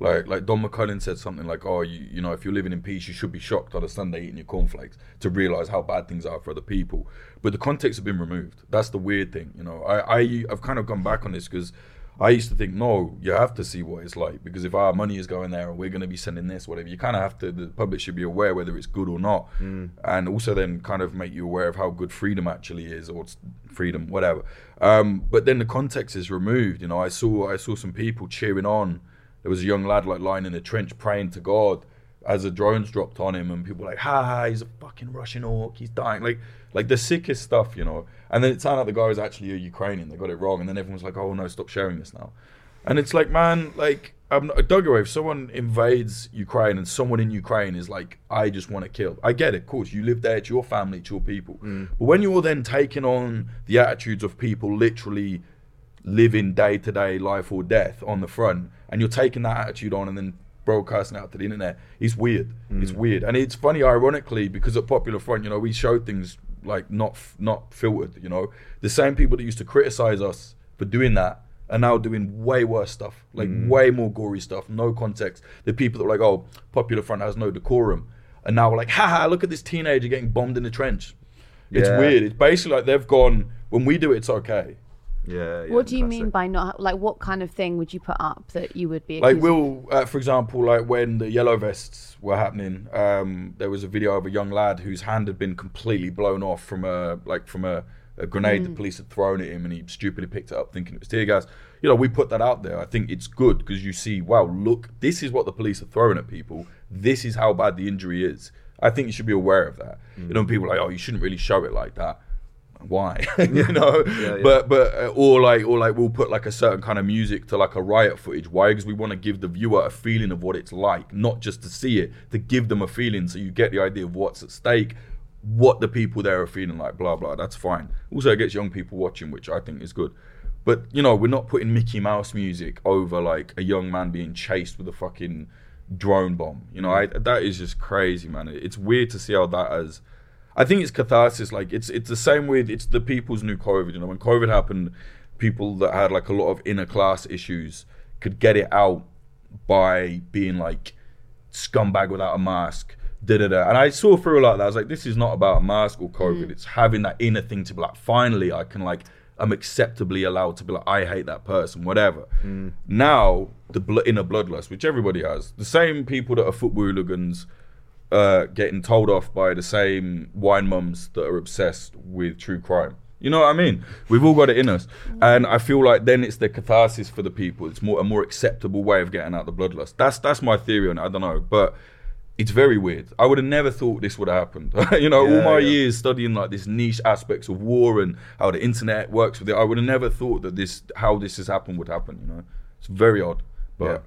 Like like Don McCullin said something like, "Oh, you you know, if you're living in peace, you should be shocked on a Sunday eating your cornflakes to realize how bad things are for other people." But the context has been removed. That's the weird thing, you know. I I I've kind of gone back on this because I used to think, no, you have to see what it's like because if our money is going there and we're going to be sending this, whatever, you kind of have to. The public should be aware whether it's good or not, and also then kind of make you aware of how good freedom actually is or freedom, whatever. Um, but then the context is removed. You know, I saw I saw some people cheering on. There was a young lad like lying in a trench praying to God as the drones dropped on him, and people were like, "Ha ha, he's a fucking Russian orc, he's dying." Like, like the sickest stuff, you know. And then it turned out the guy was actually a Ukrainian. They got it wrong, and then everyone's like, "Oh no, stop sharing this now." And it's like, man, like I'm not, Duggar, if someone invades Ukraine and someone in Ukraine is like, I just want to kill. I get it, of course. You live there, it's your family, it's your people. Mm. But when you're then taking on the attitudes of people literally living day to day life or death on the front, and you're taking that attitude on and then broadcasting out to the internet, it's weird. Mm. It's weird, and it's funny, ironically, because at Popular Front, you know, we showed things like not f- not filtered. You know, the same people that used to criticize us for doing that are now doing way worse stuff, like mm. way more gory stuff, no context. The people that were like, oh, Popular Front has no decorum, and now we're like, haha, look at this teenager getting bombed in the trench. It's Yeah. weird. It's basically like they've gone. When we do it, it's okay. Yeah. what do you mean by not like what kind of thing would you put up that you would be Like Will, uh, for example, like when the yellow vests were happening, um, there was a video of a young lad whose hand had been completely blown off from a like from a, a grenade the Mm. police had thrown at him, and he stupidly picked it up thinking it was tear gas. You know, we put that out there. I think it's good because you see, wow, look, this is what the police are throwing at people. This is how bad the injury is. I think you should be aware of that. You know, people are like, oh, you shouldn't really show it like that. Why? you know, Yeah, yeah. but but uh, or like or like we'll put like a certain kind of music to like a riot footage. Why? Because we want to give the viewer a feeling of what it's like, not just to see it, to give them a feeling, so you get the idea of what's at stake, what the people there are feeling like. Blah blah. That's fine. Also, it gets young people watching, which I think is good. But you know, we're not putting Mickey Mouse music over like a young man being chased with a fucking drone bomb. You know, I, that is just crazy, man. It's weird to see how that has. I think it's catharsis. Like it's it's the same with it's the people's new COVID. You know, when COVID happened, people that had like a lot of inner class issues could get it out by being like scumbag without a mask. Da, da, da. And I saw through like that. I was like, this is not about a mask or COVID. Mm. It's having that inner thing to be like, finally, I can like, I'm acceptably allowed to be like, I hate that person, whatever. Mm. Now, the bl- inner bloodlust, which everybody has, the same people that are football hooligans uh, getting told off by the same wine mums that are obsessed with true crime. You know what I mean? We've all got it in us, and I feel like then it's the catharsis for the people. It's more a more acceptable way of getting out the bloodlust. That's that's my theory on it. I don't know, but it's very weird. I would have never thought this would have happened. you know, all my yeah. years studying like this niche aspects of war and how the internet works with it, I would have never thought that this how this has happened would happen. You know, it's very odd, but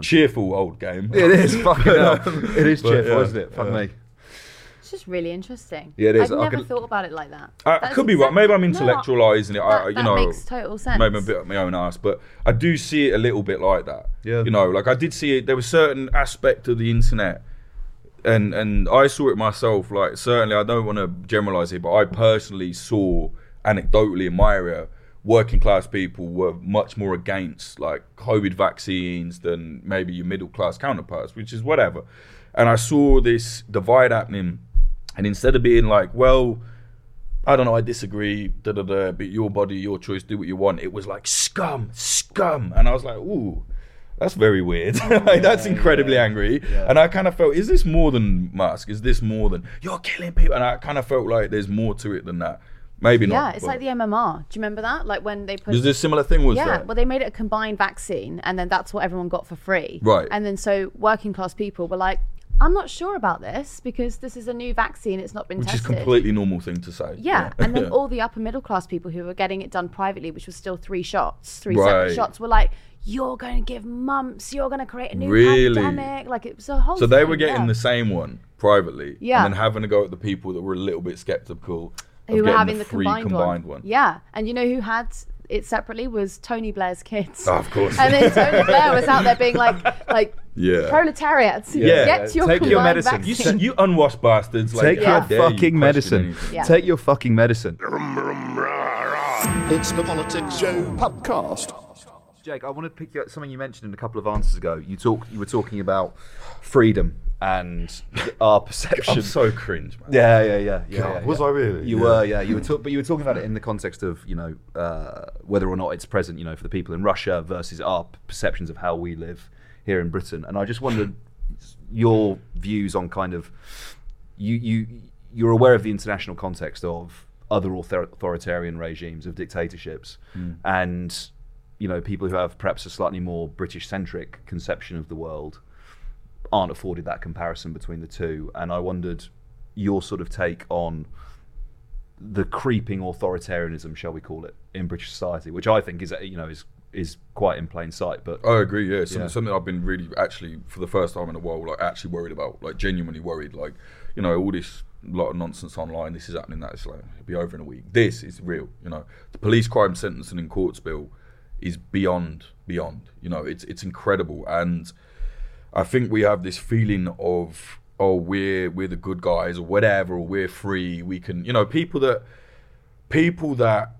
cheerful old game. It is fucking hell. Um, It is but, cheerful, yeah, isn't it? Fuck yeah. me. it's just really interesting Yeah, it is. i've I never can- thought about it like that I, I could be right. Maybe I'm exactly- no, intellectualizing it. I, that- you that know, makes total sense. Maybe I'm a bit up my own ass, but I do see it a little bit like that. Yeah. You know, like I did see it. There was certain aspect of the internet, and and I saw it myself. Like certainly, I don't want to generalize it, but I personally saw anecdotally in my area. Working class people were much more against like COVID vaccines than maybe your middle class counterparts, which is whatever. And I saw this divide happening, and instead of being like, well, I don't know, I disagree, da da da, but your body, your choice, do what you want. It was like scum, scum. And I was like, ooh, that's very weird. like, that's incredibly angry. And I kind of felt, is this more than Musk? Is this more than you're killing people? And I kind of felt like there's more to it than that. Maybe not. yeah, it's like the MMR. Do you remember that? Like when they put Was there a similar thing, was yeah, there? well, they made it a combined vaccine, and then that's what everyone got for free. Right. And then so working class people were like, "I'm not sure about this because this is a new vaccine. It's not been tested. which is tested." completely normal thing to say. Yeah, and then Yeah. all the upper middle class people who were getting it done privately, which was still three shots, three Right. separate shots, were like, "You're going to give mumps. You're going to create a new Really? pandemic." Like it was a whole. So they thing, were getting yeah. the same one privately, Yeah. and then having to go at the people that were a little bit skeptical who were having the, the, free combined, combined one. one. Yeah, and you know who had it separately was Tony Blair's kids. Oh, of course. And then Tony Blair was out there being like, like Yeah. proletariats, Yeah. get your Take your medicine. You, you unwashed bastards. Like, Take how your dare you fucking question medicine. Yeah. Take your fucking medicine. It's the Politics Joe podcast. Jake, I want to pick up something you mentioned in a couple of answers ago. You talk, you were talking about freedom and our perception. I'm so cringe, man. Yeah, yeah, yeah. yeah, God, yeah, was yeah. I really? You Yeah. were, yeah. You were, talk- but you were talking about it in the context of you know uh, whether or not it's present, you know, for the people in Russia versus our perceptions of how we live here in Britain. And I just wondered your views on kind of you you you're aware of the international context of other author- authoritarian regimes of dictatorships Mm. and you know people who have perhaps a slightly more british centric conception of the world aren't afforded that comparison between the two and i wondered your sort of take on the creeping authoritarianism shall we call it in british society which i think is you know is is quite in plain sight but I agree. Yeah, something, Yeah. something I've been really actually for the first time in a while, like actually worried about, like genuinely worried. Like, you know, all this lot of nonsense online. This is happening. That is like it'll be over in a week. This is real. You know, the police crime sentencing in courts bill is beyond beyond. You know, it's it's incredible, and I think we have this feeling of oh we're we're the good guys or whatever, or we're free. We can, you know, people that people that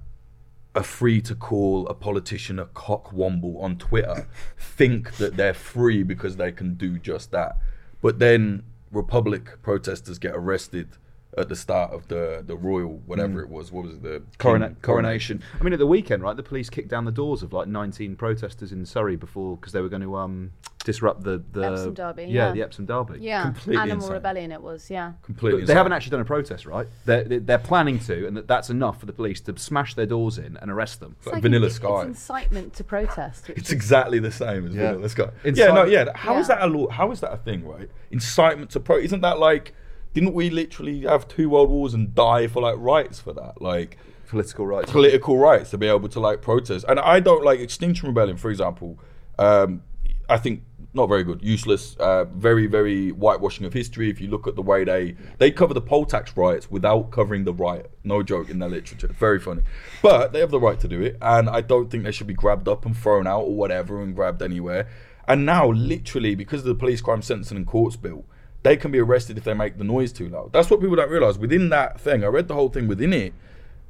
are free to call a politician a cockwomble on Twitter think that they're free because they can do just that. But then Republic protesters get arrested at the start of the the royal whatever Mm. it was. What was it? The Corona- king- coronation. I mean, at the weekend, right? The police kicked down the doors of like 19 protesters in Surrey before because they were going to um, disrupt the the Epsom Derby, Yeah, yeah. the Epsom Derby. Yeah, Completely Animal insane. Rebellion it was, yeah. Completely. They insane. haven't actually done a protest, right? They're, they're they're planning to, and that that's enough for the police to smash their doors in and arrest them. It's like Vanilla it's, Sky. It's incitement to protest. which It's is- exactly the same as Yeah. yeah. Let's go. Incite- yeah, no, yeah. How is Yeah. that a law? How is that a thing, right? Incitement to pro. Isn't that like? Didn't we literally have two world wars and die for like rights for that? Like Political rights. political rights to be able to like protest. And I don't like Extinction Rebellion, for example. Um, I think not very good, useless, uh, very very whitewashing of history. If you look at the way they they cover the poll tax riots without covering the riot, no joke in their literature. Very funny, but they have the right to do it, and I don't think they should be grabbed up and thrown out or whatever and grabbed anywhere. And now, literally, because of the police crime sentencing and courts bill, they can be arrested if they make the noise too loud. That's what people don't realize. Within that thing, I read the whole thing within it.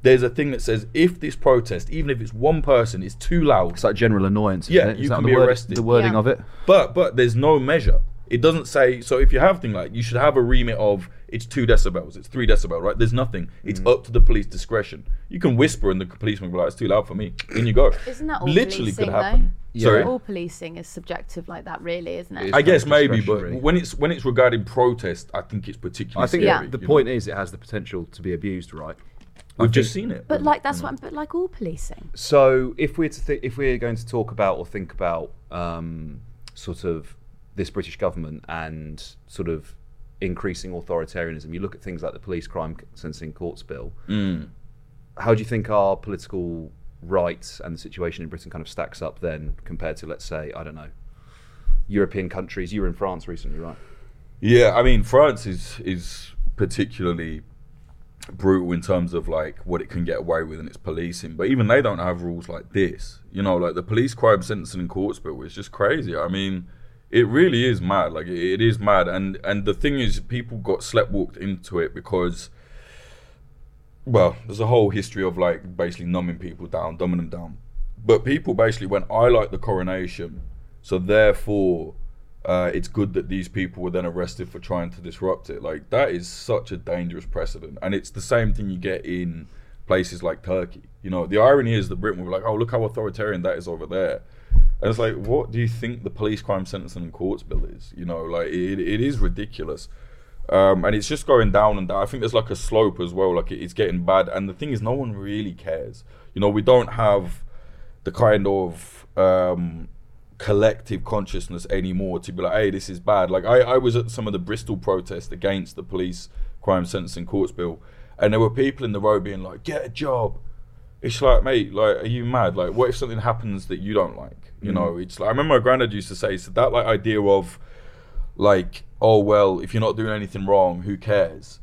There's a thing that says if this protest, even if it's one person, is too loud, It's like general annoyance. isn't yeah, it? Is you that can be word- arrested. The wording Yeah. of it. But but there's no measure. It doesn't say. So if you have thing like you should have a remit of it's two decibels, it's three decibel, right? There's nothing. It's Mm. up to the police discretion. You can whisper and the policeman will be like, it's too loud for me. In you go. Isn't that all Literally policing, could happen. though? Sorry. All policing is subjective like that, really, isn't it? It's I guess maybe, but when it's when it's regarding protest, I think it's particularly. I think scary, the point know? is it has the potential to be abused, right? we've I just seen it. But like that's what. But like all policing. So if we're to th- if we're going to talk about or think about um, sort of this British government and sort of increasing authoritarianism, you look at things like the police crime sentencing courts bill. Mm. How do you think our political rights and the situation in Britain kind of stacks up then compared to let's say I don't know European countries? You were in France recently, right? Yeah, I mean France is is particularly brutal in terms of like what it can get away with in its policing. But even they don't have rules like this. You know, like the police crime sentencing in courts bill is just crazy. I mean, it really is mad. Like it, it is mad. And and the thing is, people got sleptwalked into it because. Well, there's a whole history of like basically numbing people down, dumbing them down. But people basically went, I like the coronation, so therefore uh, it's good that these people were then arrested for trying to disrupt it. Like that is such a dangerous precedent, and it's the same thing you get in places like Turkey. You know, the irony is that Britain will be like, "Oh, look how authoritarian that is over there," and it's like, what do you think the police crime sentencing and courts bill is? You know, like it, it is ridiculous. Um, and it's just going down and down. I think there's like a slope as well. Like it, it's getting bad. And the thing is, no one really cares. You know, we don't have the kind of um, collective consciousness anymore to be like, hey, this is bad. Like I, I was at some of the Bristol protests against the police crime sentencing courts bill, and there were people in the row being like, get a job. It's like, mate, like, are you mad? Like, what if something happens that you don't like? You Mm. know, it's like I remember my granddad used to say, so that like idea of like, oh well, if you're not doing anything wrong, who cares?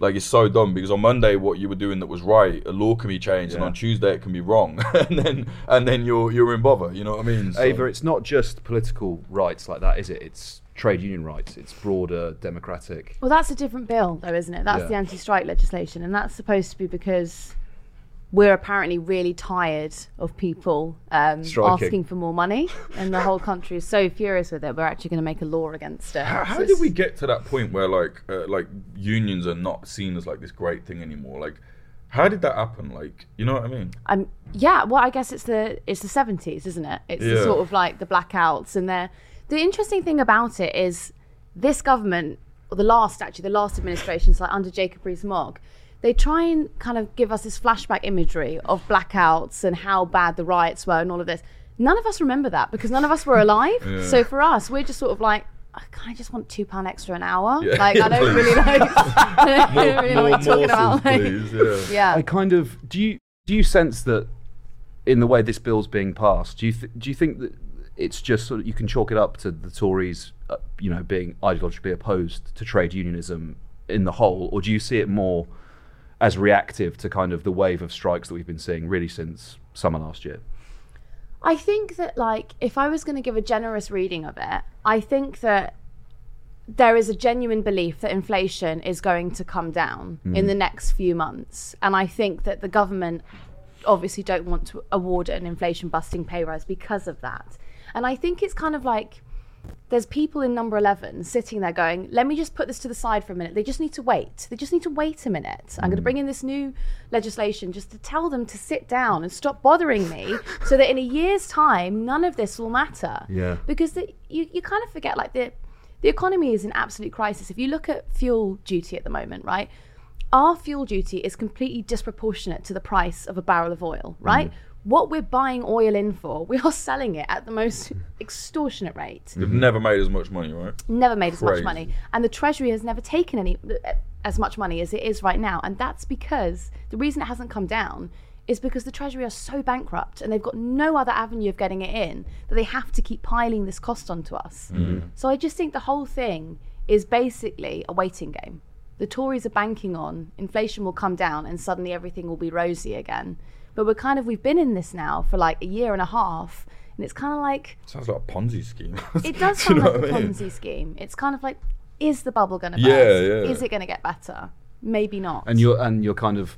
Like it's so dumb because on Monday what you were doing that was right, a law can be changed, and on Tuesday it can be wrong, and then and then you're you're in bother. You know what I mean? So- Ava, it's not just political rights like that, is it? It's trade union rights. It's broader democratic. Well, that's a different bill, though, isn't it? That's Yeah. the anti-strike legislation, and that's supposed to be because we're apparently really tired of people um, asking for more money, and the whole country is so furious with it. We're actually going to make a law against it. How, how it's- did we get to that point where like uh, like unions are not seen as like this great thing anymore? Like, how did that happen? Like, you know what I mean? Um, yeah, well, I guess it's the it's the seventies, isn't it? It's the Yeah. sort of like the blackouts, and the the interesting thing about it is this government, or the last actually, the last administrations, like under Jacob Rees-Mogg, they try and kind of give us this flashback imagery of blackouts and how bad the riots were and all of this. None of us remember that because none of us were alive. Yeah. So for us, we're just sort of like. I kind of just want two pound extra an hour. Yeah. Like I don't really know. I don't really know what you're talking about. Like, yeah. I kind of do you do you sense that in the way this bill's being passed, do you th- do you think that it's just sort of you can chalk it up to the Tories, uh, you know, being ideologically opposed to trade unionism in the whole, or do you see it more as reactive to kind of the wave of strikes that we've been seeing really since summer last year? I think that, like, if I was going to give a generous reading of it, I think that there is a genuine belief that inflation is going to come down in Mm. the next few months. And I think that the government obviously don't want to award an inflation busting pay rise because of that. And I think it's kind of like there's people in number 11 sitting there going, let me just put this to the side for a minute. They just need to wait. They just need to wait a minute. I'm going to mm. bring in this new legislation just to tell them to sit down and stop bothering me so that in a year's time, none of this will matter. Yeah. Because the, you, you kind of forget, like, the, the economy is in absolute crisis. If you look at fuel duty at the moment, right? Our fuel duty is completely disproportionate to the price of a barrel of oil, right? Mm. What we're buying oil in for, we are selling it at the most extortionate rate. They've never made as much money, right? never made as much money. And the treasury has never taken any as much money as it is right now. And that's because the reason it hasn't come down is because the treasury are so bankrupt and they've got no other avenue of getting it in that they have to keep piling this cost onto us. Mhm. so i just think the whole thing is basically a waiting game. The tories are banking on inflation will come down and suddenly everything will be rosy again but we're kind of we've been in this now for like a year and a half and it's kind of like Sounds like a Ponzi scheme. it does Do you sound know like a I mean? Ponzi scheme. It's kind of like, is the bubble going to Yeah, burst? yeah. Is it going to get better? Maybe not. And you're and you're kind of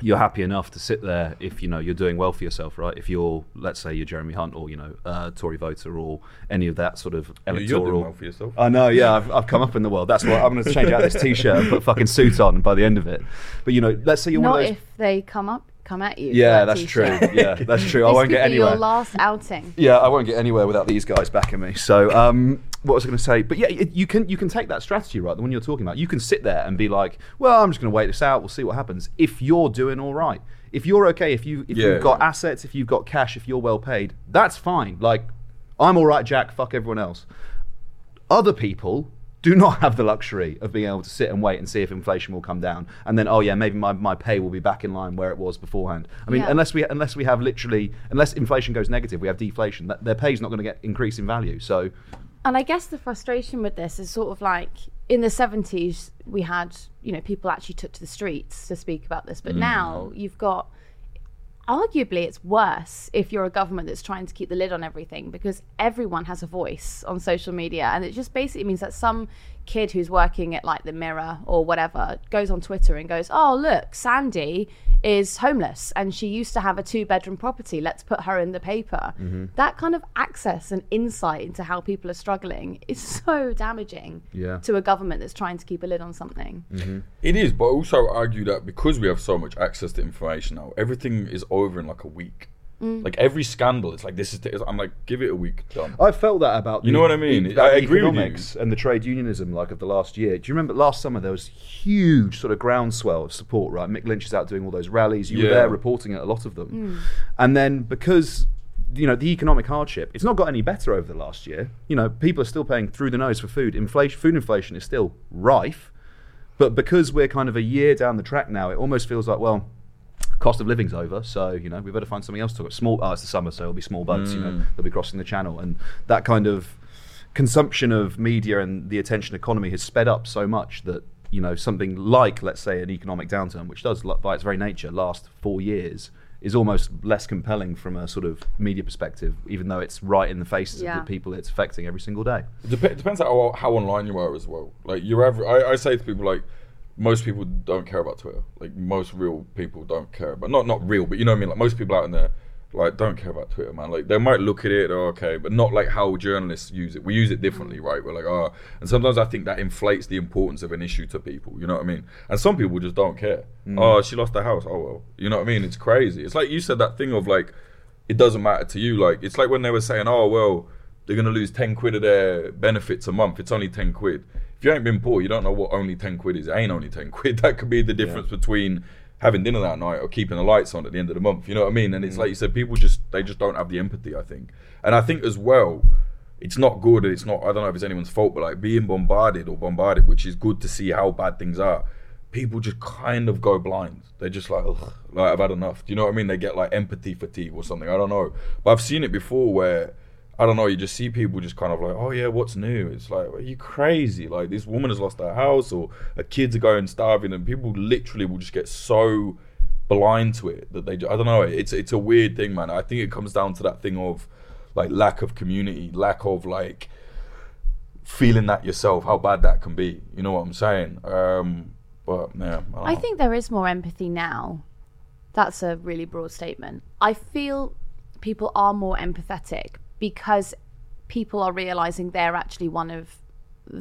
you're happy enough to sit there if you know you're doing well for yourself, right? If you're, let's say, you're Jeremy Hunt or you know uh, Tory voter or any of that sort of electoral. You're electoral. doing well for yourself. I know, yeah. I've, I've come up in the world. That's why I'm going to change out this T-shirt and put a fucking suit on by the end of it. But you know, let's say you're not one of those. if they come up, come at you. Yeah, that that's true. t-shirt. Yeah, that's true. I won't get be anywhere. Your last outing. Yeah, I won't get anywhere without these guys backing me. So, um, what was I going to say? But yeah, it, you can you can take that strategy right. The one you're talking about, you can sit there and be like, "Well, I'm just going to wait this out. We'll see what happens." If you're doing all right, if you're okay, if you if Yeah. you've got assets, if you've got cash, if you're well paid, that's fine. Like, I'm all right, Jack. Fuck everyone else. Other people do not have the luxury of being able to sit and wait and see if inflation will come down and then oh yeah maybe my, my pay will be back in line where it was beforehand i mean Yeah. unless we unless we have literally unless inflation goes negative we have deflation that their pay's not going to get increase in value so And I guess the frustration with this is sort of like in the 70s, we had, you know, people actually took to the streets to speak about this. But Mm. now you've got, arguably, it's worse if you're a government that's trying to keep the lid on everything because everyone has a voice on social media. And it just basically means that some kid who's working at like the Mirror or whatever goes on Twitter and goes, oh, look, Sandy is homeless and she used to have a two bedroom property. Let's put her in the paper. Mm-hmm. That kind of access and insight into how people are struggling is so damaging Yeah. to a government that's trying to keep a lid on something. It is, but also argue that because we have so much access to information now, everything is over in like a week. Mm. Like every scandal, it's like this is. The, I'm like, give it a week, done. I felt that about You the- know what I mean? the- I that agree with you. economics and the trade unionism like of the last year. Do you remember last summer there was huge sort of groundswell of support, right? Mick Lynch is out doing all those rallies. You were there reporting at a lot of them, Mm. and then because you know the economic hardship, it's not got any better over the last year. You know, people are still paying through the nose for food. Inflation, food inflation is still rife, but because we're kind of a year down the track now, it almost feels like well. Cost of living's over, so you know we better find something else to talk about. Small, oh, it's the summer, so it'll be small boats. You know, Mm. they'll be crossing the channel, and that kind of consumption of media and the attention economy has sped up so much that you know something like, let's say, an economic downturn, which does by its very nature last four years, is almost less compelling from a sort of media perspective, even though it's right in the faces Yeah. of the people it's affecting every single day. It dep- depends how how online you are as well. Like you're ever, I, I say to people like most people don't care about Twitter. Like most real people don't care about not not real, but you know what I mean. Like most people out in there like don't care about Twitter, man. Like they might look at it, oh, okay, but not like how journalists use it. We use it differently, right? We're like, oh, and sometimes I think that inflates the importance of an issue to people. You know what I mean? And some people just don't care. Mm. Oh, she lost her house. Oh well, you know what I mean? It's crazy. It's like you said that thing of like it doesn't matter to you. Like it's like when they were saying, oh well, they're gonna lose ten quid of their benefits a month. It's only ten quid. If you ain't been poor, you don't know what only ten quid is. It ain't only ten quid. That could be the difference between having dinner that night or keeping the lights on at the end of the month. You know what I mean? And it's mm. like you said, people just they just don't have the empathy. I think, and I think as well. It's not good. It's not. I don't know if it's anyone's fault, but like being bombarded or bombarded, which is good to see how bad things are. People just kind of go blind. They're just like, Ugh, like I've had enough. Do you know what I mean? They get like empathy fatigue or something. I don't know, but I've seen it before where I don't know. You just see people just kind of like, oh yeah, what's new? It's like, are you crazy? Like this woman has lost her house, or her kids are going starving, and people literally will just get so blind to it that they. ju- I don't know. It's it's a weird thing, man. I think it comes down to that thing of like lack of community, lack of like feeling that yourself, how bad that can be. You know what I'm saying? Um, but yeah, I, don't I think there is more empathy now. That's a really broad statement. I feel people are more empathetic because people are realizing they're actually one of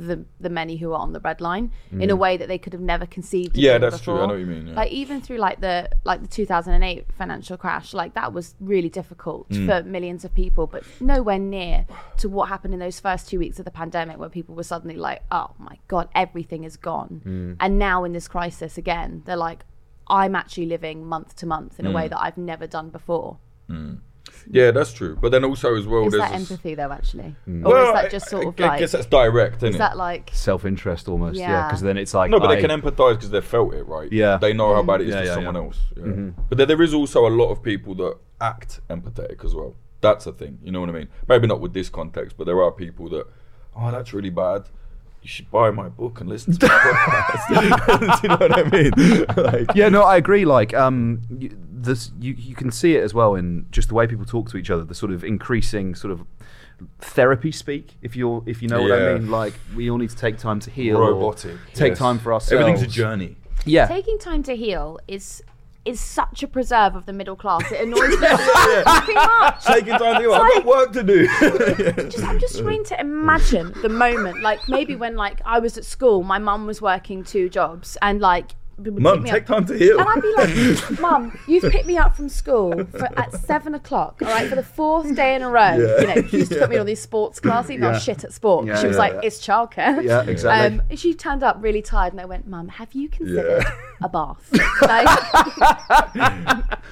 the the many who are on the red line in a Mm. way that they could have never conceived. Yeah, that's true. I know what you mean, yeah. Like even through like the like the 2008 financial crash, like that was really difficult Mm. for millions of people, but nowhere near to what happened in those first two weeks of the pandemic, where people were suddenly like, "Oh my god, everything is gone," Mm. and now in this crisis again, they're like, "I'm actually living month to month in a way Mm. that I've never done before." Yeah, that's true. But then also as well, is there's that this- empathy though, actually, Mm. or Well, is that just sort I, of I like? guess that's direct, isn't is it? that like? Self-interest almost, yeah, Yeah. because then it's like no, but I- they can empathise because they've felt it, right? Yeah. they know how bad it is Yeah, for yeah, someone yeah. else. Yeah. Mhm. But then there is also a lot of people that act empathetic as well. That's a thing. You know what I mean? Maybe not with this context, but there are people that, oh, that's really bad. You should buy my book and listen to my podcast. Do you know what I mean? Like- yeah, no, I agree. Like, um, y- this you you can see it as well in just the way people talk to each other. The sort of increasing sort of therapy speak. If you're if you know what Yeah. I mean. Like, we all need to take time to heal. or Robotic, Take yes. time for ourselves. Everything's a journey. Yeah. Taking time to heal is is such a preserve of the middle class. It annoys me so fucking much. Taking time to heal. It's I've like- got work to do. just, I'm just trying to imagine the moment, like maybe when like I was at school, my mum was working two jobs, and like would pick Mum, me take up. time to heal. And I'd be like, Mum, you've picked me up from school for, at seven o'clock, all right, for the fourth day in a row. Yeah. You know, she used to put me on these sports classes, even though I was Yeah. shit at sport. Yeah, she was yeah, like, yeah. it's childcare. Yeah, exactly. Um, she turned up really tired, and I went, Mum, have you considered Yeah. a bath? Like,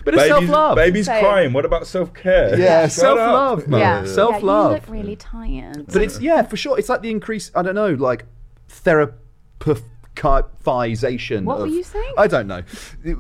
But it's self-love. Baby's Same. crying. What about self care? Yeah, self-love, man. yeah, Self-love. Yeah, you look really tired. But it's yeah, for sure. It's like the increase. I don't know, like therapization. What were you saying? I don't know.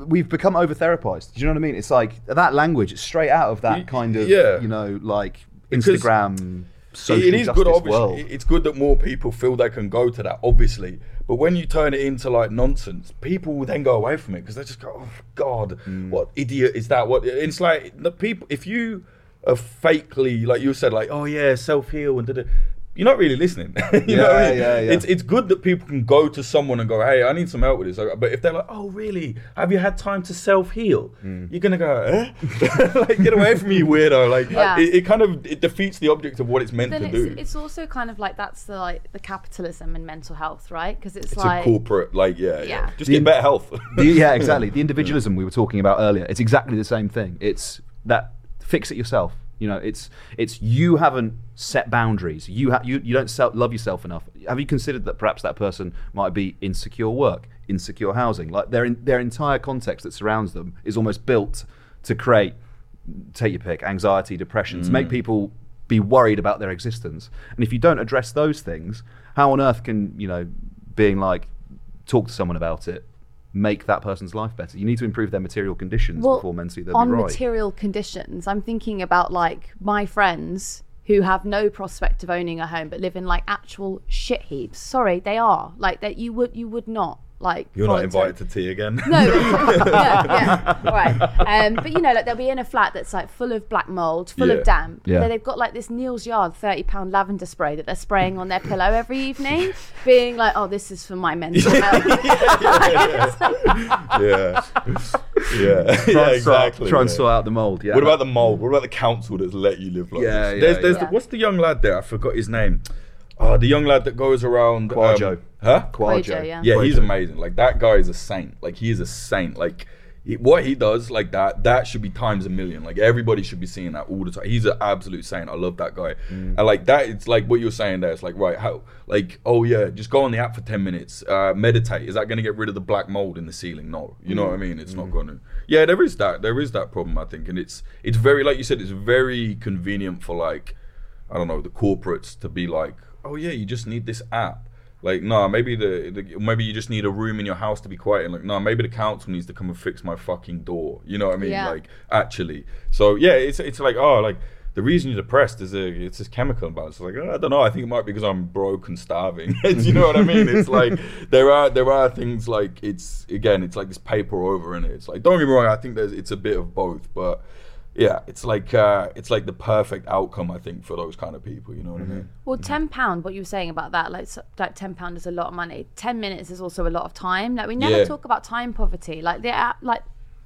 We've become over therapized. Do you know what I mean? It's like that language. It's straight out of that kind of yeah. you know, like Because Instagram. Social it is good. Obviously, world. it's good that more people feel they can go to that. Obviously, but when you turn it into like nonsense, people will then go away from it because they just go, "Oh God, Hmm. what idiot is that?" What it's like the people. If you are fakely like you said, like, "Oh yeah, self heal," and da-da, you're not really listening. you know what I Yeah, mean? yeah, yeah. It's it's good that people can go to someone and go, "Hey, I need some help with this." But if they're like, "Oh really? Have you had time to self heal?" Hmm. You're gonna go, eh? like, "Get away from me, weirdo!" Like Yeah. it, it kind of it defeats the object of what it's meant then to it's, do. it's also kind of like that's the like the capitalism in mental health, right? Because it's, It's like a corporate, like, yeah, yeah. Yeah. Just get better health. The- yeah, exactly. The individualism we were talking about earlier. It's exactly the same thing. It's that fix it yourself. You know, it's it's you haven't set boundaries. You ha- you you don't self- love yourself enough. Have you considered that perhaps that person might be insecure work, insecure housing, like their in, their entire context that surrounds them is almost built to create take your pick anxiety, depression, to make Mm. people be worried about their existence. And if you don't address those things, how on earth can you know being like talk to someone about it? Make that person's life better. You need to improve their material conditions before men see they'll on be right. material conditions, I'm thinking about like my friends who have no prospect of owning a home but live in like actual shit heaps. Sorry, they are like that. You would you would not like. You're not invited to tea again. No, yeah, yeah, right. Um, but you know, like they'll be in a flat that's like full of black mold, full Yeah. of damp. Yeah. Then they've got like this Neal's Yard thirty pound lavender spray that they're spraying on their pillow every evening, being like, "Oh, this is for my mental health." yeah, yeah, Try yeah, and sort- exactly. try and yeah. sort out the mold, yeah. What about the mold? What about the council that's let you live like Yeah, this? yeah, there's, there's yeah. The, what's the young lad there? I forgot his name. Oh, the young lad that goes around. Kwajo. Um, huh? Kwajo, yeah. Yeah, he's amazing. Like that guy is a saint. Like he is a saint. Like he, what he does, like that, that should be times a million. Like everybody should be seeing that all the time. He's an absolute saint. I love that guy. Mm. And like that, it's like what you're saying there. It's like right, how? Like oh yeah, just go on the app for ten minutes. Uh, meditate. Is that going to get rid of the black mold in the ceiling? No. You know Mm. what I mean? It's not going to. Yeah, there is that. There is that problem. I think, and it's it's very like you said. It's very convenient for like I don't know the corporates to be like, oh yeah, you just need this app. Like no, maybe the, the maybe you just need a room in your house to be quiet. And like no, maybe the council needs to come and fix my fucking door. You know what I mean? Yeah. Like actually. So yeah, it's it's like oh like the reason you're depressed is a it's this chemical imbalance. It's like I don't know. I think it might be because I'm broke and starving. Do you know what I mean? It's like there are there are things like it's again it's like this paper over in it. It's like don't get me wrong. I think there's it's a bit of both, but yeah, it's like uh, it's like the perfect outcome. I think for those kind of people. You know what I mean? Well, ten pound. What you were saying about that, like, so, like ten pound is a lot of money. Ten minutes is also a lot of time. Like we never Yeah. talk about time poverty. Like the app, like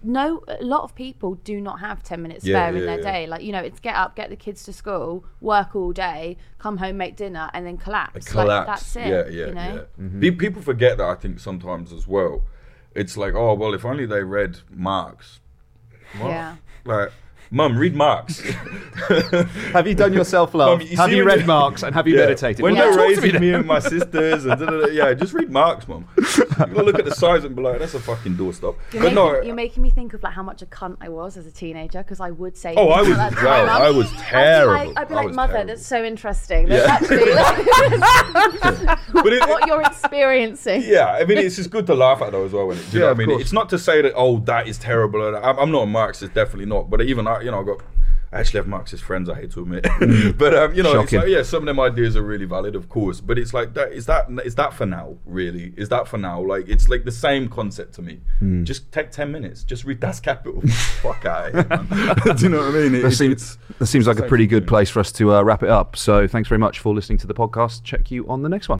no, a lot of people do not have ten minutes Yeah, spare in their yeah. day. Like you know, it's get up, get the kids to school, work all day, come home, make dinner, and then collapse. collapse. Like, that's it. Yeah, yeah, you know? yeah. Pe- People forget that I think sometimes as well. It's like, oh well, if only they read Marx. What? Yeah. Like, mum, read Marx. Have you done your self-love? Mum, Have you read they- Marx and have you Yeah. meditated? When Yeah, they're talk me raising me and my sisters and da, da, da, yeah, just read Marx, mum. You gotta look at the size and be like, that's a fucking doorstop. You're, But making, no, you're making me think of like how much a cunt I was as a teenager because I would say. Oh, I was like as that to my well. mum. I was I'd be terrible. like, I'd be like mother, terrible." that's so interesting. That's Yeah. actually like, But it- what you're experiencing. Yeah, I mean, it's just good to laugh at though as well. When it, do you Yeah, know what I mean? course. It's not to say that oh that is terrible. I'm, I'm not a Marxist, definitely not. But even I, you know, I got I actually have Marxist friends. I hate to admit, but um, you know, it's like, yeah, some of them ideas are really valid, of course. But it's like that. Is that is that for now? Really? Is that for now? Like it's like the same concept to me. Hmm. Just take ten minutes. Just read Das Kapital. Fuck out. here, do you know what I mean? It- That it's- seems, that seems like a pretty good place for us to uh, wrap it up. So thanks very much for listening to the podcast. Check you on the next one.